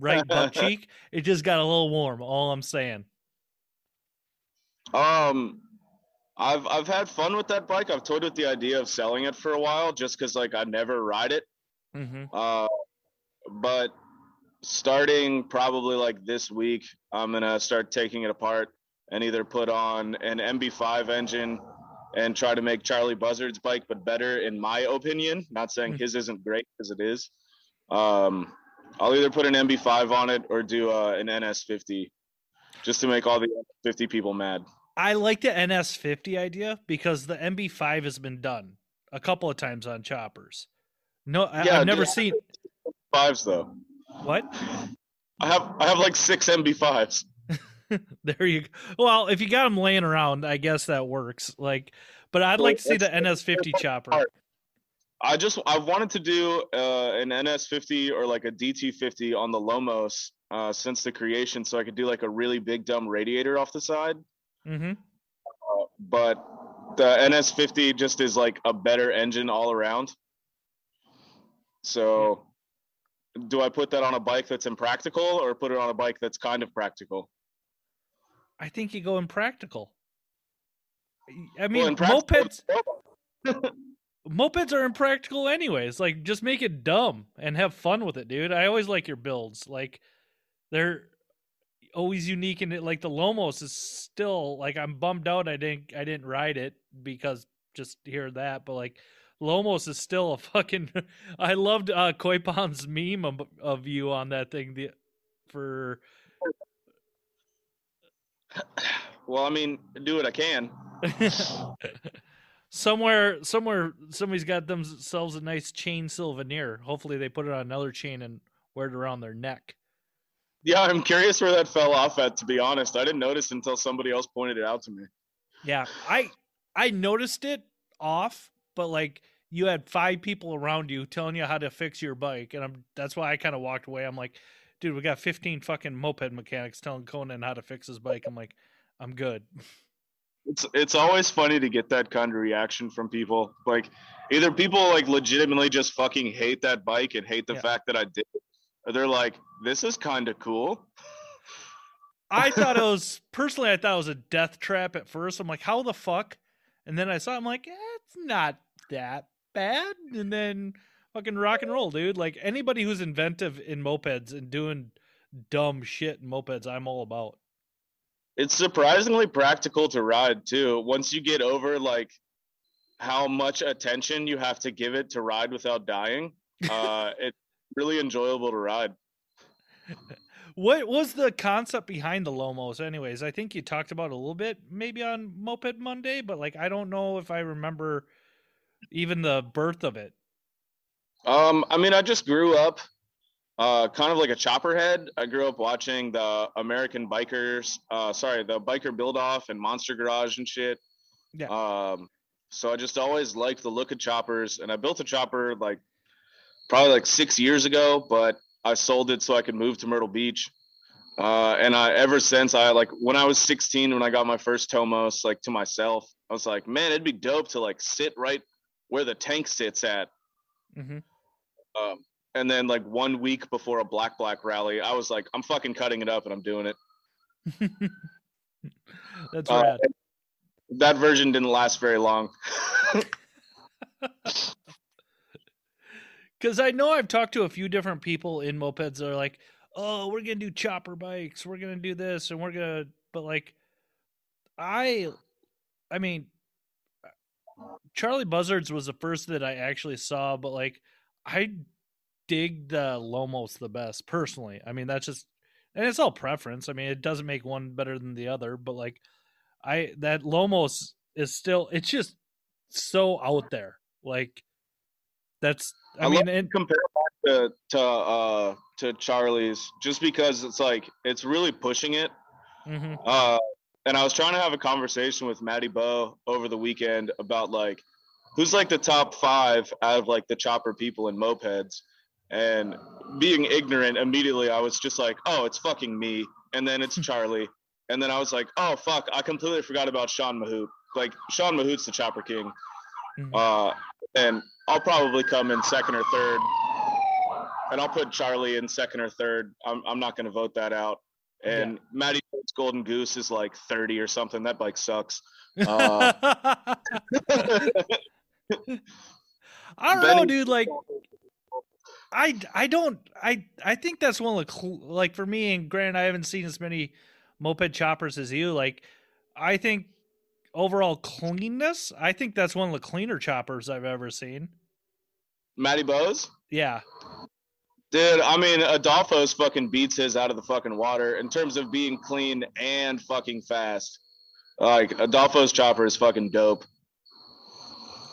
right butt cheek it just got a little warm all i'm saying Um, I've I've had fun with that bike. I've toyed with the idea of selling it for a while, just because like I never ride it. mm-hmm. Uh, but starting probably like this week, I'm gonna start taking it apart and either put on an MB5 engine and try to make Charlie Buzzard's bike, but better in my opinion. Not saying Mm. his isn't great because it is. Um, I'll either put an MB5 on it or do uh, an NS50, just to make all the 50 people mad. i like the ns50 idea because the mb5 has been done a couple of times on choppers no I, Yeah, i've never dude. seen Fives though. what I have I have like six MB5s. there you go. Well, if you got them laying around, I guess that works. Like, but I'd like to see the NS50 chopper. part. I just I wanted to do uh, an NS50 or like a DT50 on the Lomos uh, since the creation, so I could do like a really big dumb radiator off the side. Mm-hmm. But the NS50 just is like a better engine all around. So, do I put that on a bike that's impractical or put it on a bike that's kind of practical? I think you go impractical. I Well, mean, impractical- mopeds mopeds are impractical anyways. Like, just make it dumb and have fun with it, dude. I always like your builds. Like, they're always unique, and it like the Lomos is still like I'm bummed out. I didn't I didn't ride it because just hear that, but like. Lomos is still a fucking. I loved uh, Koipon's meme of, of you on that thing. The for Well, I mean, do what I can. somewhere somewhere somebody's got themselves a nice chain souvenir hopefully they put it on another chain and wear it around their neck Yeah, I'm curious where that fell off at. To be honest, I didn't notice until somebody else pointed it out to me. yeah i i noticed it off but like you had five people around you telling you how to fix your bike and i'm that's why i kind of walked away i'm like dude we got 15 fucking moped mechanics telling conan how to fix his bike i'm like i'm good It's it's always funny to get that kind of reaction from people. Like either people like legitimately just fucking hate that bike and hate the Yeah. fact that I did, it, or they're like, "This is kind of cool." I thought it was personally. I thought it was a death trap at first. I'm like, how the fuck? And then I saw. I'm like, eh, it's not that bad. And then fucking rock and roll, dude. Like anybody who's inventive in mopeds and doing dumb shit in mopeds, I'm all about. It's surprisingly practical to ride too. Once you get over like how much attention you have to give it to ride without dying, uh, it's really enjoyable to ride. What was the concept behind the Lomos, anyways? I think you talked about it a little bit, maybe on Moped Monday, but like I don't know if I remember even the birth of it. Um, I mean, I just grew up uh, kind of like a chopperhead. I grew up watching the American bikers, uh, sorry, the biker build off and Monster Garage and shit. Yeah. Um, so I just always liked the look of choppers, and I built a chopper like probably like six years ago, but I sold it so I could move to Myrtle Beach. Uh, and I ever since I like when I was 16 when I got my first Tomos like to myself, I was like, man, it'd be dope to like sit right where the tank sits at. hmm Um, and then like one week before a black black rally, I was like, I'm fucking cutting it up and I'm doing it. That's Uh, rad. That version didn't last very long. Because I know I've talked to a few different people in mopeds that are like, "Oh, we're gonna do chopper bikes. We're gonna do this, and we're gonna." But like, I, I mean, Charlie Buzzards was the first that I actually saw, but like, I dig the Lomos the best personally. I mean, that's just, and it's all preference. I mean, it doesn't make one better than the other, but like, I that Lomos is still, it's just so out there. Like, that's, I, I mean, and, compare back to to uh to Charlie's just because it's like it's really pushing it. mhm. Uh and I was trying to have a conversation with Maddie Bow over the weekend about like who's like the top five out of like the chopper people and mopeds. And being ignorant, immediately I was just like, oh, it's fucking me. And then it's Charlie. And then I was like, oh fuck, I completely forgot about Sean Mahout. Like Sean Mahout's the chopper king. Mhm. Uh, and I'll probably come in second or third. And I'll put Charlie in second or third. I'm, I'm not going to vote that out. And Matty Boat's Golden Goose is like 30 or something. That bike sucks. Uh, I don't know, dude. Like, I I don't I I think that's one of the cl- like for me and Grant. I haven't seen as many moped choppers as you. Like, I think overall cleanness. I think that's one of the cleaner choppers I've ever seen. Matty Bose? Yeah, Dude, I mean, Adolfo's fucking beats his out of the fucking water in terms of being clean and fucking fast. Like, Adolfo's chopper is fucking dope.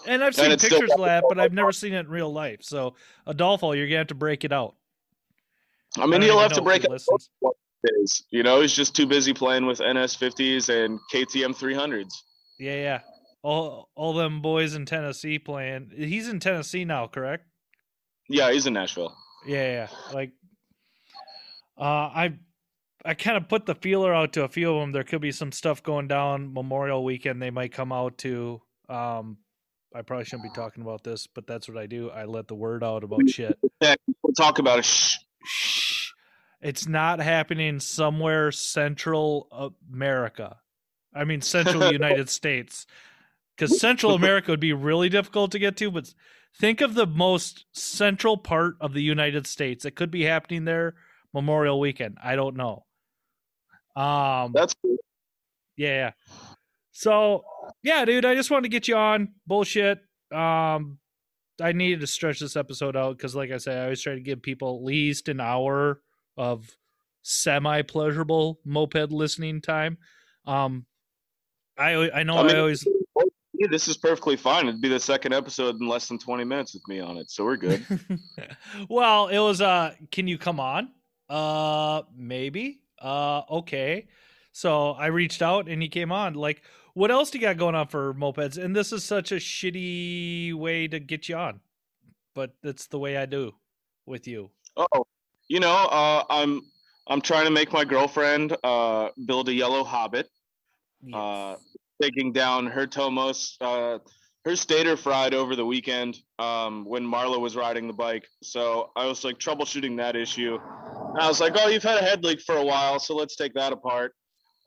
And I've And seen still- pictures of that, but I've never seen it in real life. So, Adolfo, you're gonna have to break it out. I mean, don't he'll have to break it You know, he's just too busy playing with NS50s and KTM 300s. Yeah, yeah. All all them boys in Tennessee playing. He's in Tennessee now, correct? Yeah, he's in Nashville. Yeah, yeah. Like, uh, I, I kind of put the feeler out to a few of them. There could be some stuff going down Memorial Weekend. They might come out to. Um, I probably shouldn't be talking about this, but that's what I do. I let the word out about shit. We'll talk about it. Shh. Shh. It's not happening somewhere Central America. I mean Central United States. Because Central America would be really difficult to get to, but think of the most central part of the United States. It could be happening there Memorial Weekend. I don't know. Um That's cool. yeah, yeah. So yeah, dude, I just wanted to get you on. Bullshit. Um I needed to stretch this episode out because like I say, I always try to give people at least an hour of semi pleasurable moped listening time. Um I I know I I, always Yeah, this is perfectly fine. It'd be the second episode in less than 20 minutes with me on it, so we're good. well, it was uh can you come on? Uh maybe. Uh okay. So I reached out and he came on. Like, what else do you got going on for mopeds? And this is such a shitty way to get you on. But that's the way I do with you. Oh, you know, uh, I'm I'm trying to make my girlfriend uh, build a yellow hobbit. Uh, taking down her Tomos, uh, her stator fried over the weekend um, when Marla was riding the bike. So I was like troubleshooting that issue. And I was like, oh, you've had a head leak for a while, so let's take that apart.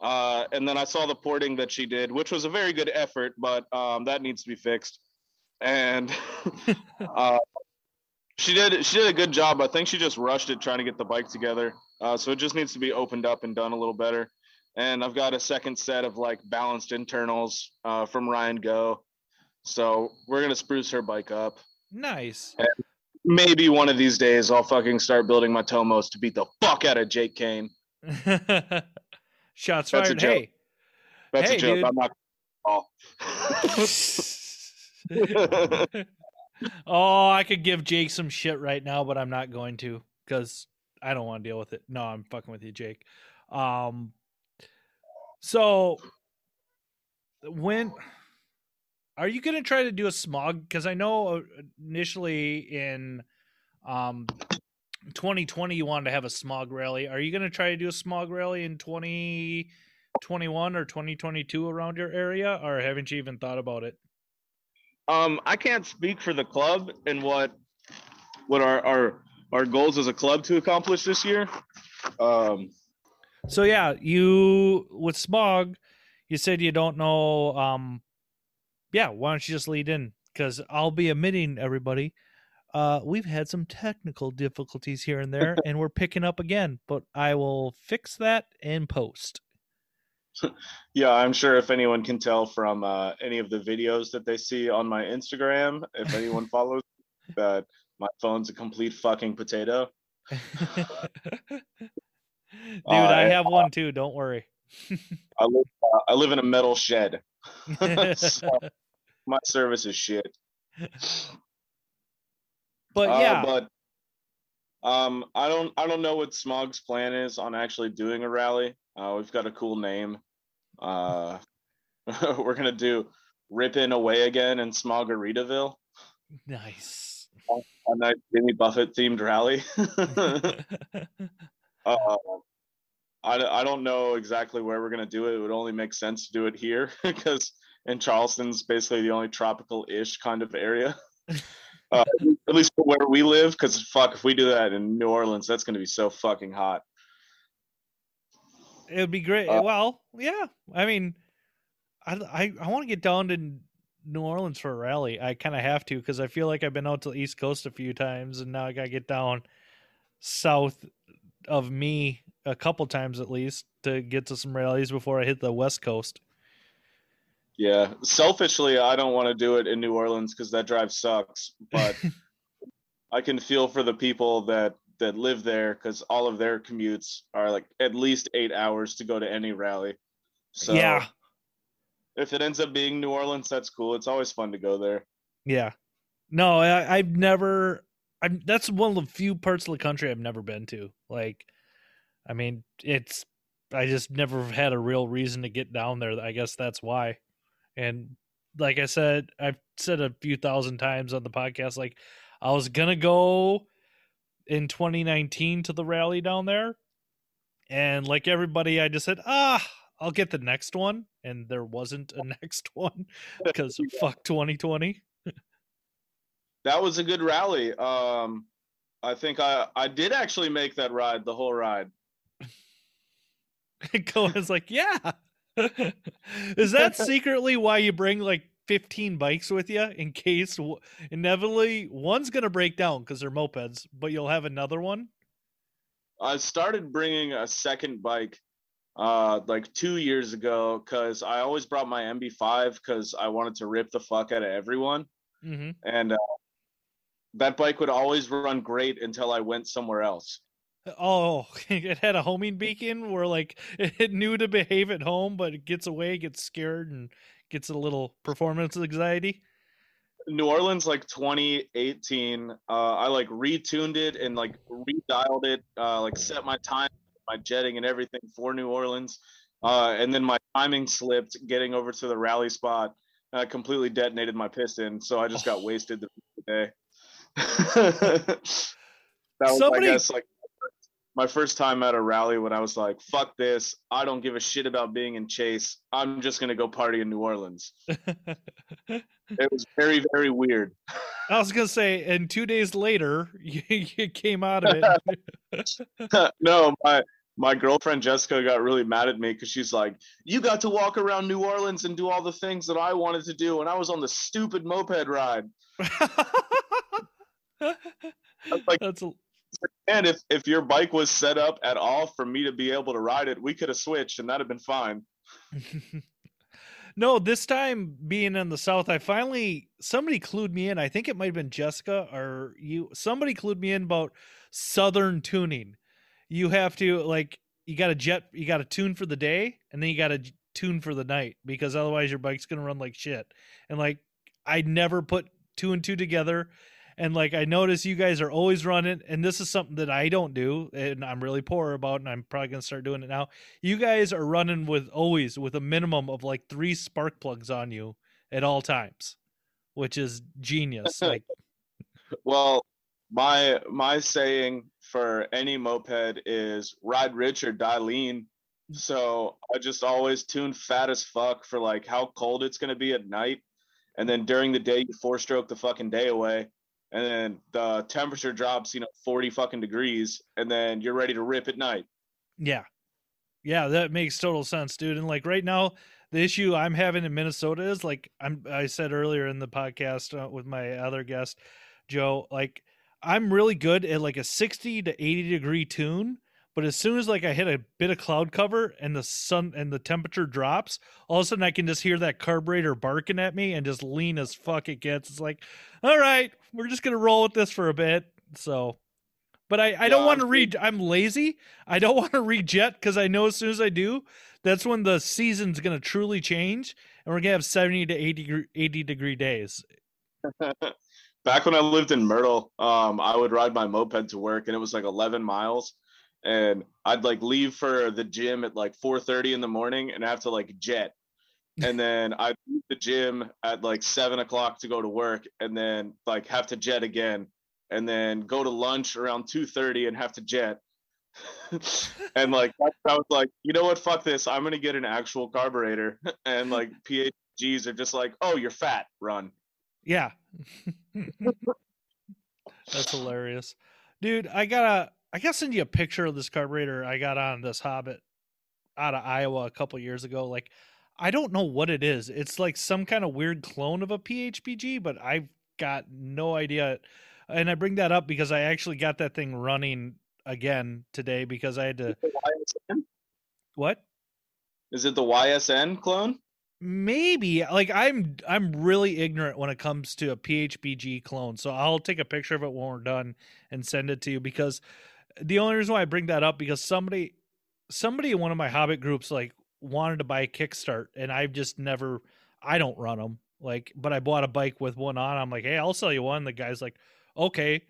Uh, and then I saw the porting that she did, which was a very good effort, but um, that needs to be fixed. And uh, she did she did a good job. I think she just rushed it trying to get the bike together. Uh, so it just needs to be opened up and done a little better. And I've got a second set of like balanced internals uh, from Ryan Go. So we're gonna spruce her bike up. Nice. Maybe one of these days I'll fucking start building my Tomos to beat the fuck out of Jake Kane. Shots That's fired. Hey. That's Hey, a joke. dude. I'm not. Oh. oh, I could give Jake some shit right now, but I'm not going to because I don't want to deal with it. No, I'm fucking with you, Jake. Um, so when are you going to try to do a smog? Because I know uh, initially in um 2020 you wanted to have a smog rally. Are you going to try to do a smog rally in 2021 or 2022 around your area, or haven't you even thought about it? Um, I can't speak for the club and what what our our our goals as a club to accomplish this year. Um, So yeah, you with smog, you said you don't know. Um, yeah, why don't you just lead in? Because I'll be admitting everybody, uh, we've had some technical difficulties here and there, and we're picking up again. But I will fix that and post. yeah, I'm sure if anyone can tell from uh, any of the videos that they see on my Instagram, if anyone follows that my phone's a complete fucking potato. Dude, Uh, I have one too. Don't worry. I live uh, I live in a metal shed. So, my service is shit. But Uh, yeah, but um, I don't I don't know what Smog's plan is on actually doing a rally. Uh, we've got a cool name. Uh, we're gonna do Rippin' Away Again in Smogaritaville, nice. a nice Jimmy Buffett themed rally. uh, I, I don't know exactly where we're gonna do it. It would only make sense to do it here because in Charleston's basically the only tropical-ish kind of area. Uh, at least where we live, because fuck, if we do that in New Orleans, that's gonna be so fucking hot. It would be great. Uh, well, yeah. I mean, I I, I want to get down to New Orleans for a rally. I kind of have to because I feel like I've been out to the East Coast a few times, and now I got to get down south of me a couple times at least to get to some rallies before I hit the West Coast. Yeah, selfishly, I don't want to do it in New Orleans because that drive sucks. But I can feel for the people that that live there because all of their commutes are like at least eight hours to go to any rally. So yeah, if it ends up being New Orleans, that's cool. It's always fun to go there. yeah. No, I, I've never. I'm. That's one of the few parts of the country I've never been to. Like, I mean, it's. I just never had a real reason to get down there. I guess that's why. And like I said, I've said a few thousand times on the podcast, like I was gonna go in 2019 to the rally down there, and like everybody, I just said, ah, I'll get the next one, and there wasn't a next one because fuck 2020. That was a good rally. Um, I think I I did actually make that ride the whole ride. Conan's like, yeah. Is that secretly why you bring like 15 bikes with you in case w- inevitably one's gonna break down because they're mopeds, but you'll have another one? I started bringing a second bike uh like 2 years ago cuz I always brought my MB5 cuz I wanted to rip the fuck out of everyone Mm-hmm. and uh, that bike would always run great until I went somewhere else. Oh, it had a homing beacon where like it knew to behave at home, but it gets away, gets scared, and gets a little performance anxiety. New Orleans like 2018 uh I like retuned it and like redialed it uh like set my time my jetting and everything for New Orleans uh and then my timing slipped getting over to the rally spot I completely detonated my piston so I just got wasted the day that was Somebody- I guess like my first time at a rally when I was like fuck this I don't give a shit about being in chase I'm just going to go party in New Orleans it was very very weird I was gonna say, and two days later, you, you came out of it. no, my my girlfriend Jessica got really mad at me because she's like, "You got to walk around New Orleans and do all the things that I wanted to do, and I was on the stupid moped ride." like- That's a, And if if your bike was set up at all for me to be able to ride it, we could have switched and that'd have been fine. no, this time being in the south, I finally somebody clued me in. I think it might have been Jessica or you. Somebody clued me in about southern tuning. You have to like you got to jet, you got to tune for the day, and then you got to tune for the night because otherwise your bike's gonna run like shit. And like I never put two and two together. And like I notice you guys are always running, and this is something that I don't do, and I'm really poor about, and I'm probably gonna start doing it now. You guys are running with always with a minimum of like three spark plugs on you at all times which is genius like Well, my my saying for any moped is ride rich or die lean. Mm. So I just always tune fat as fuck for like how cold it's gonna be at night, and then during the day you four stroke the fucking day away, and then the temperature drops you know forty fucking degrees, and then you're ready to rip at night. yeah yeah that makes total sense dude and like right now the issue i'm having in minnesota is like i'm i said earlier in the podcast uh, with my other guest joe like i'm really good at like a 60 to 80 degree tune but as soon as like i hit a bit of cloud cover and the sun and the temperature drops all of a sudden i can just hear that carburetor barking at me and just lean as fuck it gets. It's like all right we're just gonna roll with this for a bit. So but i i don't want to read i'm lazy. I don't want to read jet because i know as soon as i do that's when the season's gonna truly change and we're gonna have 70 to 80 degree, 80 degree days. Back when I lived in Myrtle, um, I would ride my moped to work, and it was like 11 miles, and I'd like leave for the gym at like 4:30 in the morning, and have to like jet, and then I'd leave the gym at like seven o'clock to go to work, and then like have to jet again, and then go to lunch around 2:30 and have to jet. and like I was like, you know what, fuck this. I'm gonna get an actual carburetor. And like PHGs are just like, oh, you're fat, run. Yeah. That's hilarious. Dude, I gotta I gotta send you a picture of this carburetor I got on this Hobbit out of Iowa a couple years ago. Like I don't know what it is. It's like some kind of weird clone of a PHBG, but I've got no idea. And I bring that up because I actually got that thing running again today because I had to what? Is it the YSN clone? maybe like i'm i'm really ignorant when it comes to a phbg clone so i'll take a picture of it when we're done and send it to you because the only reason why i bring that up because somebody somebody in one of my hobbit groups like wanted to buy a kickstart and i've just never i don't run them like but i bought a bike with one on i'm like hey i'll sell you one the guy's like okay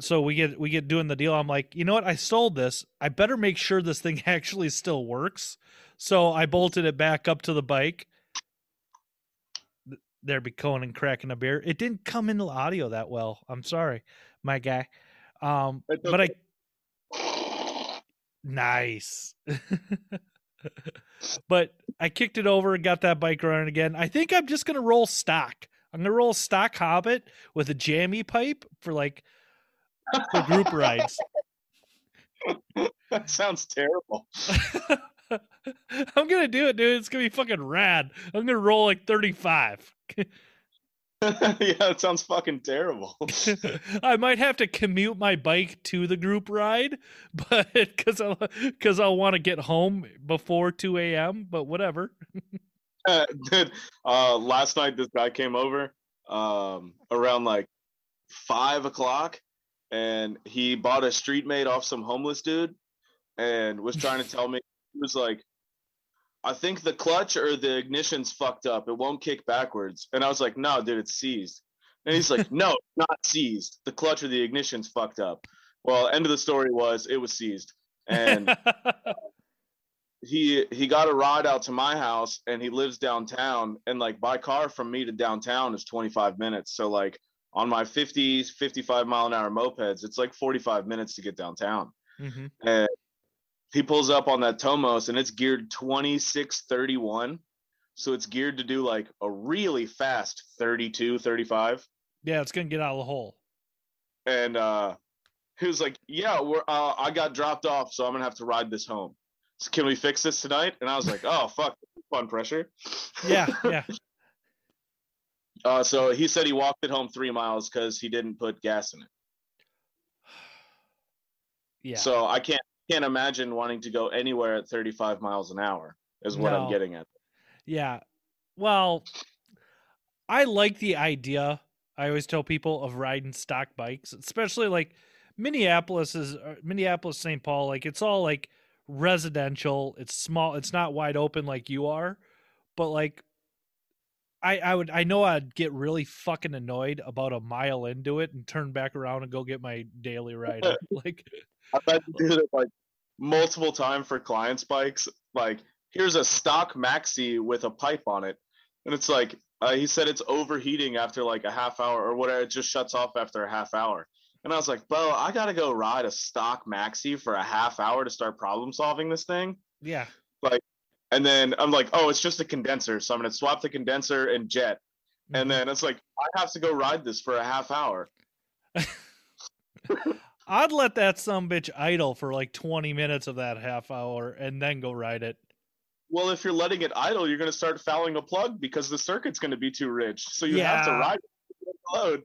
so we get we get doing the deal i'm like you know what i sold this i better make sure this thing actually still works so I bolted it back up to the bike. There be Conan cracking a beer. It didn't come in the audio that well. I'm sorry, my guy. Um, It's but I nice. but I kicked it over and got that bike running again. I think I'm just gonna roll stock. I'm gonna roll stock Hobbit with a jammy pipe for like for group rides. that sounds terrible. I'm gonna do it, dude. It's gonna be fucking rad. I'm gonna roll like 35. yeah, it sounds fucking terrible. I might have to commute my bike to the group ride, but because I'll because I'll want to get home before 2 a.m. But whatever. Dude, uh, last night this guy came over um, around like five o'clock, and he bought a Streetmate off some homeless dude, and was trying to tell me he was like, "I think the clutch or the ignition's fucked up. It won't kick backwards." And I was like, "No, dude, it's seized." And he's like, "No, not seized. The clutch or the ignition's fucked up." Well, end of the story was it was seized, and he he got a ride out to my house and he lives downtown and like by car from me to downtown is 25 minutes so like on my 50s 55 mile an hour mopeds it's like 45 minutes to get downtown Mhm. and he pulls up on that tomos and it's geared 2631 so it's geared to do like a really fast 32 35 Yeah, it's gonna get out of the hole. and uh he was like yeah we're uh, i got dropped off so i'm gonna have to ride this home so can we fix this tonight and i was like oh fuck fun pressure Yeah, yeah. Uh, so he said he walked it home three miles because he didn't put gas in it. Yeah. So I can't can't imagine wanting to go anywhere at 35 miles an hour. Is what No. I'm getting at. Yeah. Well, I like the idea. I always tell people of riding stock bikes, especially like Minneapolis is uh, Minneapolis, St. Paul. Like it's all like residential. It's small. It's not wide open like you are, but like I I would I know I'd get really fucking annoyed about a mile into it and turn back around and go get my daily ride. like I've had to do it like multiple times for clients' bikes. Like, here's a stock maxi with a pipe on it, and it's like uh, he said it's overheating after like a half hour or whatever. It just shuts off after a half hour. And I was like, Bo, I gotta go ride a stock maxi for a half hour to start problem solving this thing. yeah. Like, and then I'm like, oh, it's just a condenser, so I'm gonna swap the condenser and jet. Mm-hmm. And then it's like, I have to go ride this for a half hour. I'd let that some bitch idle for like 20 minutes of that half hour and then go ride it. Well, if you're letting it idle, you're going to start fouling a plug because the circuit's going to be too rich. So you have to ride it load.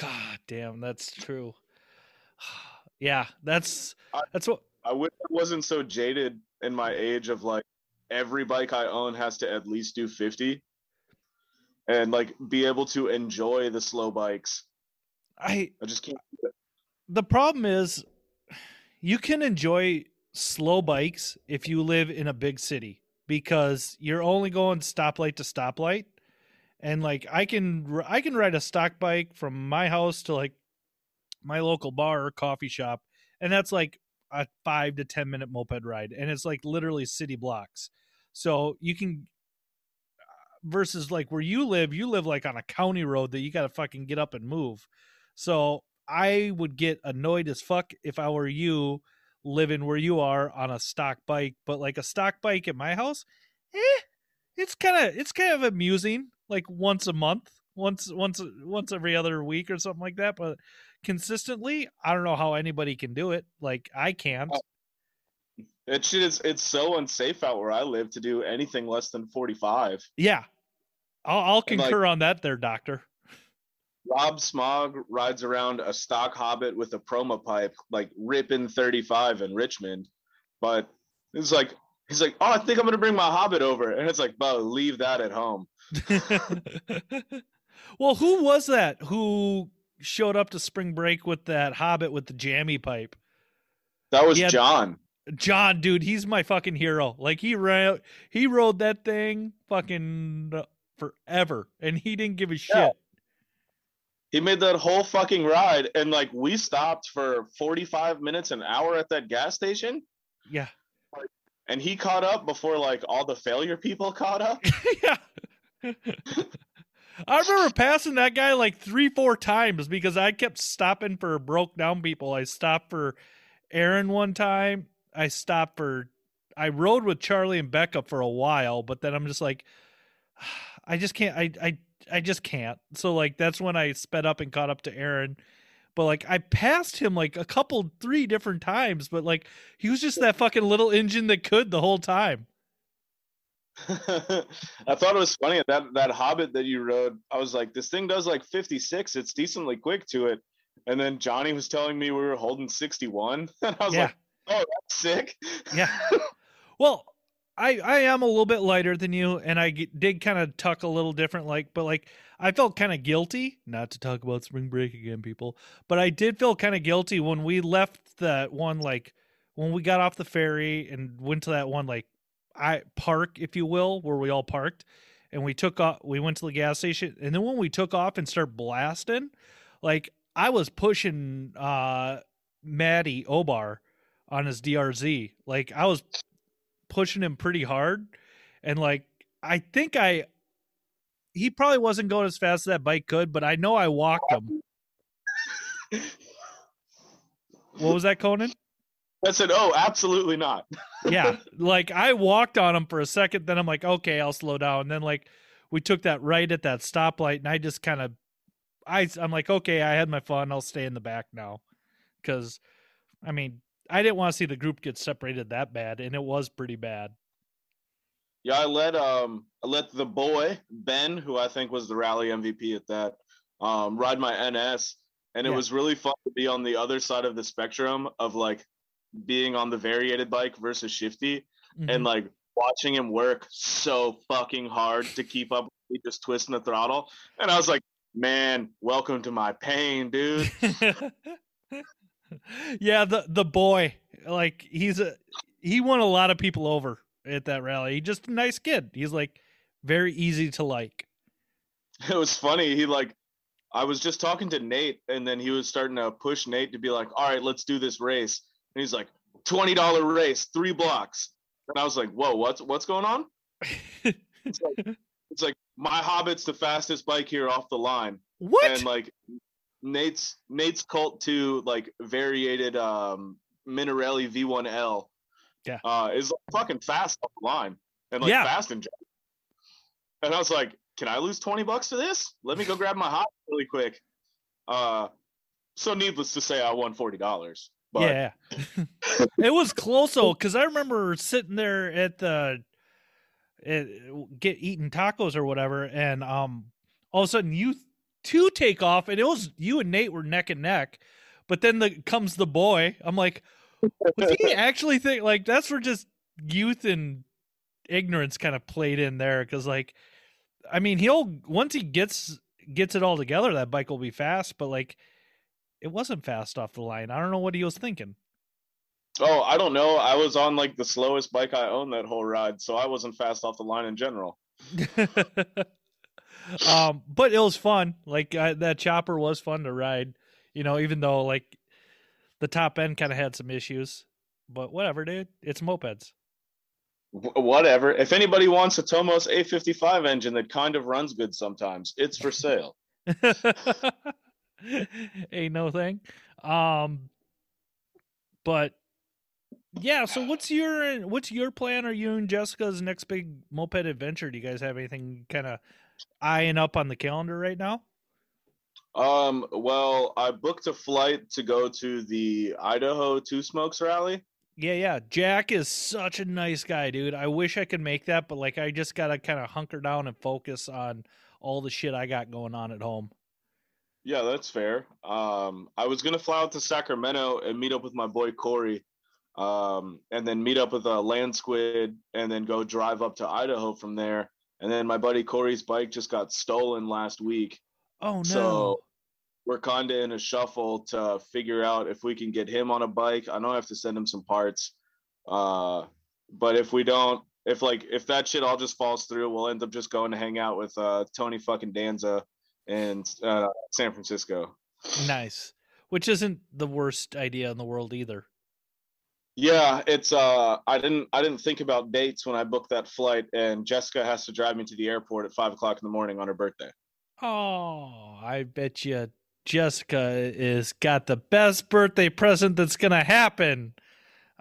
God damn, that's true. Yeah, that's I- that's what I wish I wasn't so jaded in my age of like every bike I own has to at least do 50 and like be able to enjoy the slow bikes. I I just can't. The problem is you can enjoy slow bikes if you live in a big city because you're only going stoplight to stoplight and like I can i can ride a stock bike from my house to like my local bar or coffee shop and that's like a 5 to 10 minute moped ride and it's like literally city blocks. So you can uh, versus like where you live, you live like on a county road that you got to fucking get up and move. So I would get annoyed as fuck if I were you living where you are on a stock bike, but like a stock bike at my house, eh, it's kind of it's kind of amusing like once a month, once once once every other week or something like that, but consistently, I don't know how anybody can do it. Like I can't. It shit is it's so unsafe out where I live to do anything less than 45. Yeah. I'll, I'll And, like- concur on that there, doctor. Rob Smog rides around a stock Hobbit with a Proma pipe, like ripping 35 in Richmond. But it's like, he's like, oh, I think I'm going to bring my Hobbit over. And it's like, Bo, leave that at home. well, who was that who showed up to spring break with that hobbit with the jammy pipe? That was Yeah. John. John, dude, he's my fucking hero. Like he ran, he rode that thing fucking forever, and he didn't give a shit. Yeah. He made that whole fucking ride. And like, we stopped for 45 minutes, an hour at that gas station. Yeah, And he caught up before like all the failure people caught up. yeah. I remember passing that guy like three, four times because I kept stopping for broke down people. I stopped for Aaron one time. I stopped for. I rode with Charlie and Becca for a while, but then I'm just like, I just can't. I I I just can't. So like that's when I sped up and caught up to Aaron. But like I passed him like a couple, three different times. But like he was just that fucking little engine that could the whole time. I thought it was funny that that Hobbit that you rode. I was like, this thing does like 56. It's decently quick to it. And then Johnny was telling me we were holding 61, and I was Yeah. like, oh, that's sick. Yeah. well, I I am a little bit lighter than you, and I did kind of tuck a little different, like, but like I felt kind of guilty. Not to talk about spring break again, people, but I did feel kind of guilty when we left that one, like when we got off the ferry and went to that one, like I park, if you will, where we all parked, and we took off. We went to the gas station, and then when we took off and start blasting, like I was pushing uh Maddie Obar on his DRZ. Like I was pushing him pretty hard and like I think I he probably wasn't going as fast as that bike could, but I know I walked him. What was that, Conan? I said, oh, absolutely not. Yeah, like I walked on him for a second, then I'm like, okay, I'll slow down. And then like we took that right at that stoplight, and I just kind of, I I'm like, okay, I had my fun. I'll stay in the back now, because, I mean, I didn't want to see the group get separated that bad, and it was pretty bad. Yeah, I let um I let the boy Ben, who I think was the rally MVP at that, um, ride my NS, and it Yeah. was really fun to be on the other side of the spectrum of like being on the variated bike versus shifty, Mhm. and like watching him work so fucking hard to keep up, with me just twisting the throttle, and I was like, man, welcome to my pain, dude. yeah, the the boy, like he's a he won a lot of people over at that rally. He's just a nice kid. He's like very easy to like. it was funny. He like, I was just talking to Nate, and then he was starting to push Nate to be like, "All right, let's do this race." And he's like, twenty dollar race, three blocks." And I was like, "Whoa, what's what's going on?" It's like, it's like my Hobbit's the fastest bike here off the line, what? and like Nate's Nate's Cult Two like variated um Minarelli V1L. Yeah. uh, is like, fucking fast off the line and like Yeah. fast and. And I was like, "Can I lose twenty bucks to this? Let me go grab my hot really quick." Uh, so needless to say, I won forty dollars. But yeah, it was close though, because I remember sitting there at the at, get eating tacos or whatever, and um, all of a sudden you two take off, and it was you and Nate were neck and neck, but then the comes the boy. I'm like, was he actually think like that's where just youth and ignorance kind of played in there? Because like, I mean, he'll once he gets gets it all together, that bike will be fast, but like. It wasn't fast off the line. I don't know what he was thinking. oh, I don't know. I was on like the slowest bike I owned that whole ride, so I wasn't fast off the line in general. um, but it was fun. Like uh, that chopper was fun to ride. You know, even though like the top end kind of had some issues, but whatever, dude. It's mopeds. Wh- Whatever. If anybody wants a Tomos A55 engine that kind of runs good sometimes, it's for sale. Ain't no thing. Um, but yeah. So what's your what's your plan? Are you and Jessica's next big moped adventure? Do you guys have anything kind of eyeing up on the calendar right now? Um, well, I booked a flight to go to the Idaho Two Smokes rally. Yeah, yeah. Jack is such a nice guy, dude. I wish I could make that, but like I just gotta kind of hunker down and focus on all the shit I got going on at home. Yeah, that's fair. Um, I was gonna fly out to Sacramento and meet up with my boy Corey, um, and then meet up with a land squid, and then go drive up to Idaho from there. And then my buddy Corey's bike just got stolen last week, Oh no. so we're kind of in a shuffle to figure out if we can get him on a bike. I know I have to send him some parts, uh, but if we don't, if like if that shit all just falls through, we'll end up just going to hang out with uh, Tony fucking Danza in uh, San Francisco. nice. Which isn't the worst idea in the world either. Yeah, it's uh I didn't I didn't think about dates when I booked that flight and Jessica has to drive me to the airport at five o'clock in the morning on her birthday. Oh, I bet you Jessica is got the best birthday present that's gonna happen.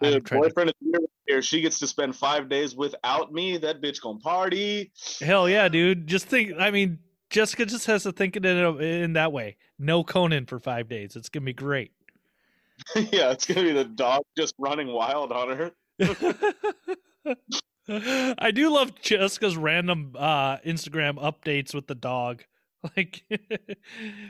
Dude, trying to- boyfriend of the year here, she gets to spend five days without me. That bitch gonna party. Hell yeah, dude. Just think. I mean, Jessica just has to think it in, in that way. No Conan for five days. It's gonna be great. yeah, it's gonna be the dog just running wild on her. I do love Jessica's random uh Instagram updates with the dog. Like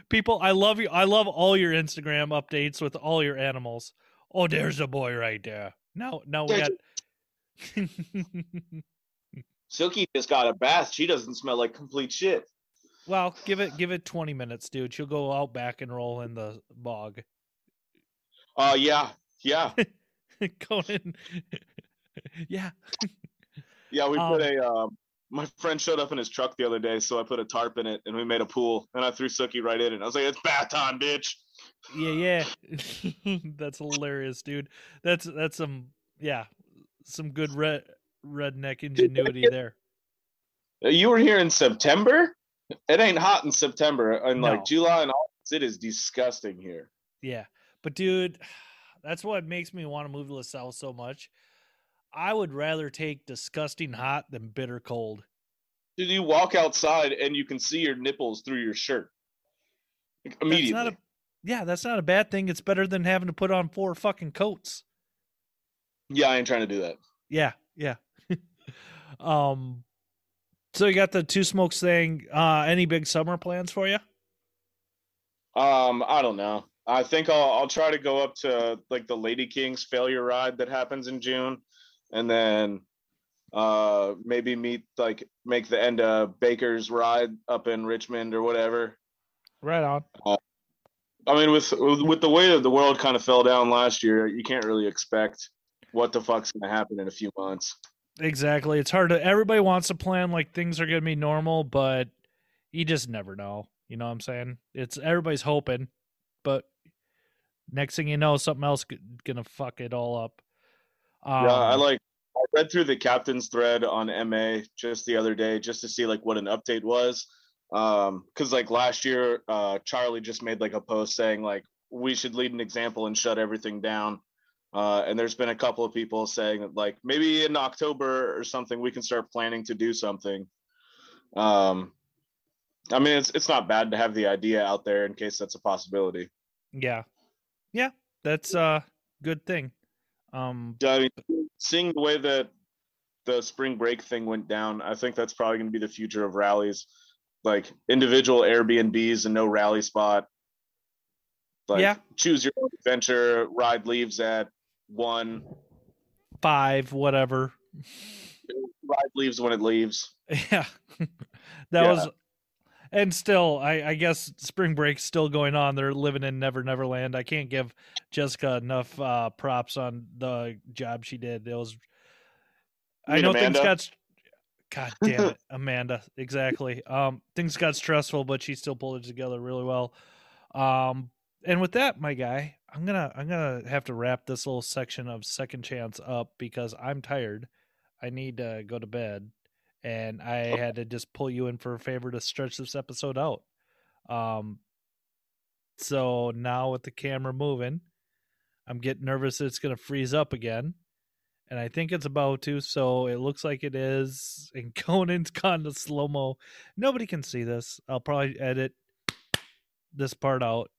people, I love you. I love all your Instagram updates with all your animals. Oh, there's a boy right there. No, no, we got. Silky just got a bath. She doesn't smell like complete shit. well, give it give it twenty minutes, dude. She'll go out back and roll in the bog. Uh yeah, yeah. Conan. yeah. Yeah, we Um, put a um my friend showed up in his truck the other day, so I put a tarp in it and we made a pool and I threw Sookie right in it. I was like, it's bath time, bitch. Yeah, yeah. that's hilarious, dude. That's that's some yeah, some good red redneck ingenuity there. Uh, You were here in September? It ain't hot in September. In No. like July and August, it is disgusting here. Yeah. But dude, that's what makes me want to move to LaSalle so much. I would rather take disgusting hot than bitter cold. Dude, you walk outside and you can see your nipples through your shirt. Like, immediately. That's not a yeah, that's not a bad thing. It's better than having to put on four fucking coats. yeah, I ain't trying to do that. Yeah, yeah. Um, so you got the two smokes thing. Uh, any big summer plans for you? Um, I don't know. I think I'll I'll try to go up to like the Lady Kings failure ride that happens in June, and then uh maybe meet like make the end of Baker's ride up in Richmond or whatever. Right on. I mean, with with the way that the world kind of fell down last year, you can't really expect what the fuck's gonna happen in a few months. Exactly. It's hard to. Everybody wants to plan like things are gonna be normal, but you just never know. You know what I'm saying? It's everybody's hoping, next thing you know, something else g- gonna fuck it all up. Um, yeah, I like I read through the captain's thread on MA just the other day just to see like what an update was. Um, because like last year, uh Charlie just made like a post saying like we should lead an example and shut everything down. Uh, and there's been a couple of people saying that like maybe in October or something we can start planning to do something. Um, I mean it's it's not bad to have the idea out there in case that's a possibility. Yeah, yeah, that's a good thing. Um, Yeah, I mean, seeing the way that the spring break thing went down, I think that's probably going to be the future of rallies, like individual Airbnbs and no rally spot. Like, Yeah. choose your own adventure. Ride leaves at one. five, whatever. Ride leaves when it leaves. Yeah, that Yeah. was, and still, I, I guess spring break's still going on. They're living in Never Never Land. I can't give Jessica enough uh, props on the job she did. It was, I know Amanda? things got, God damn it, Amanda, exactly. Um, things got stressful, but she still pulled it together really well. Um, and with that, my guy, I'm gonna I'm gonna have to wrap this little section of second chance up because I'm tired. I need to go to bed, and I had to just pull you in for a favor to stretch this episode out. Um, so now with the camera moving, I'm getting nervous that it's gonna freeze up again, and I think it's about to. So it looks like it is. And Conan's gone to slow mo. Nobody can see this. I'll probably edit this part out.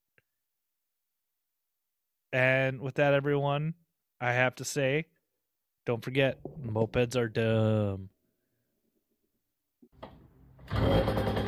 And with that, everyone, I have to say, don't forget, mopeds are dumb. Thank you.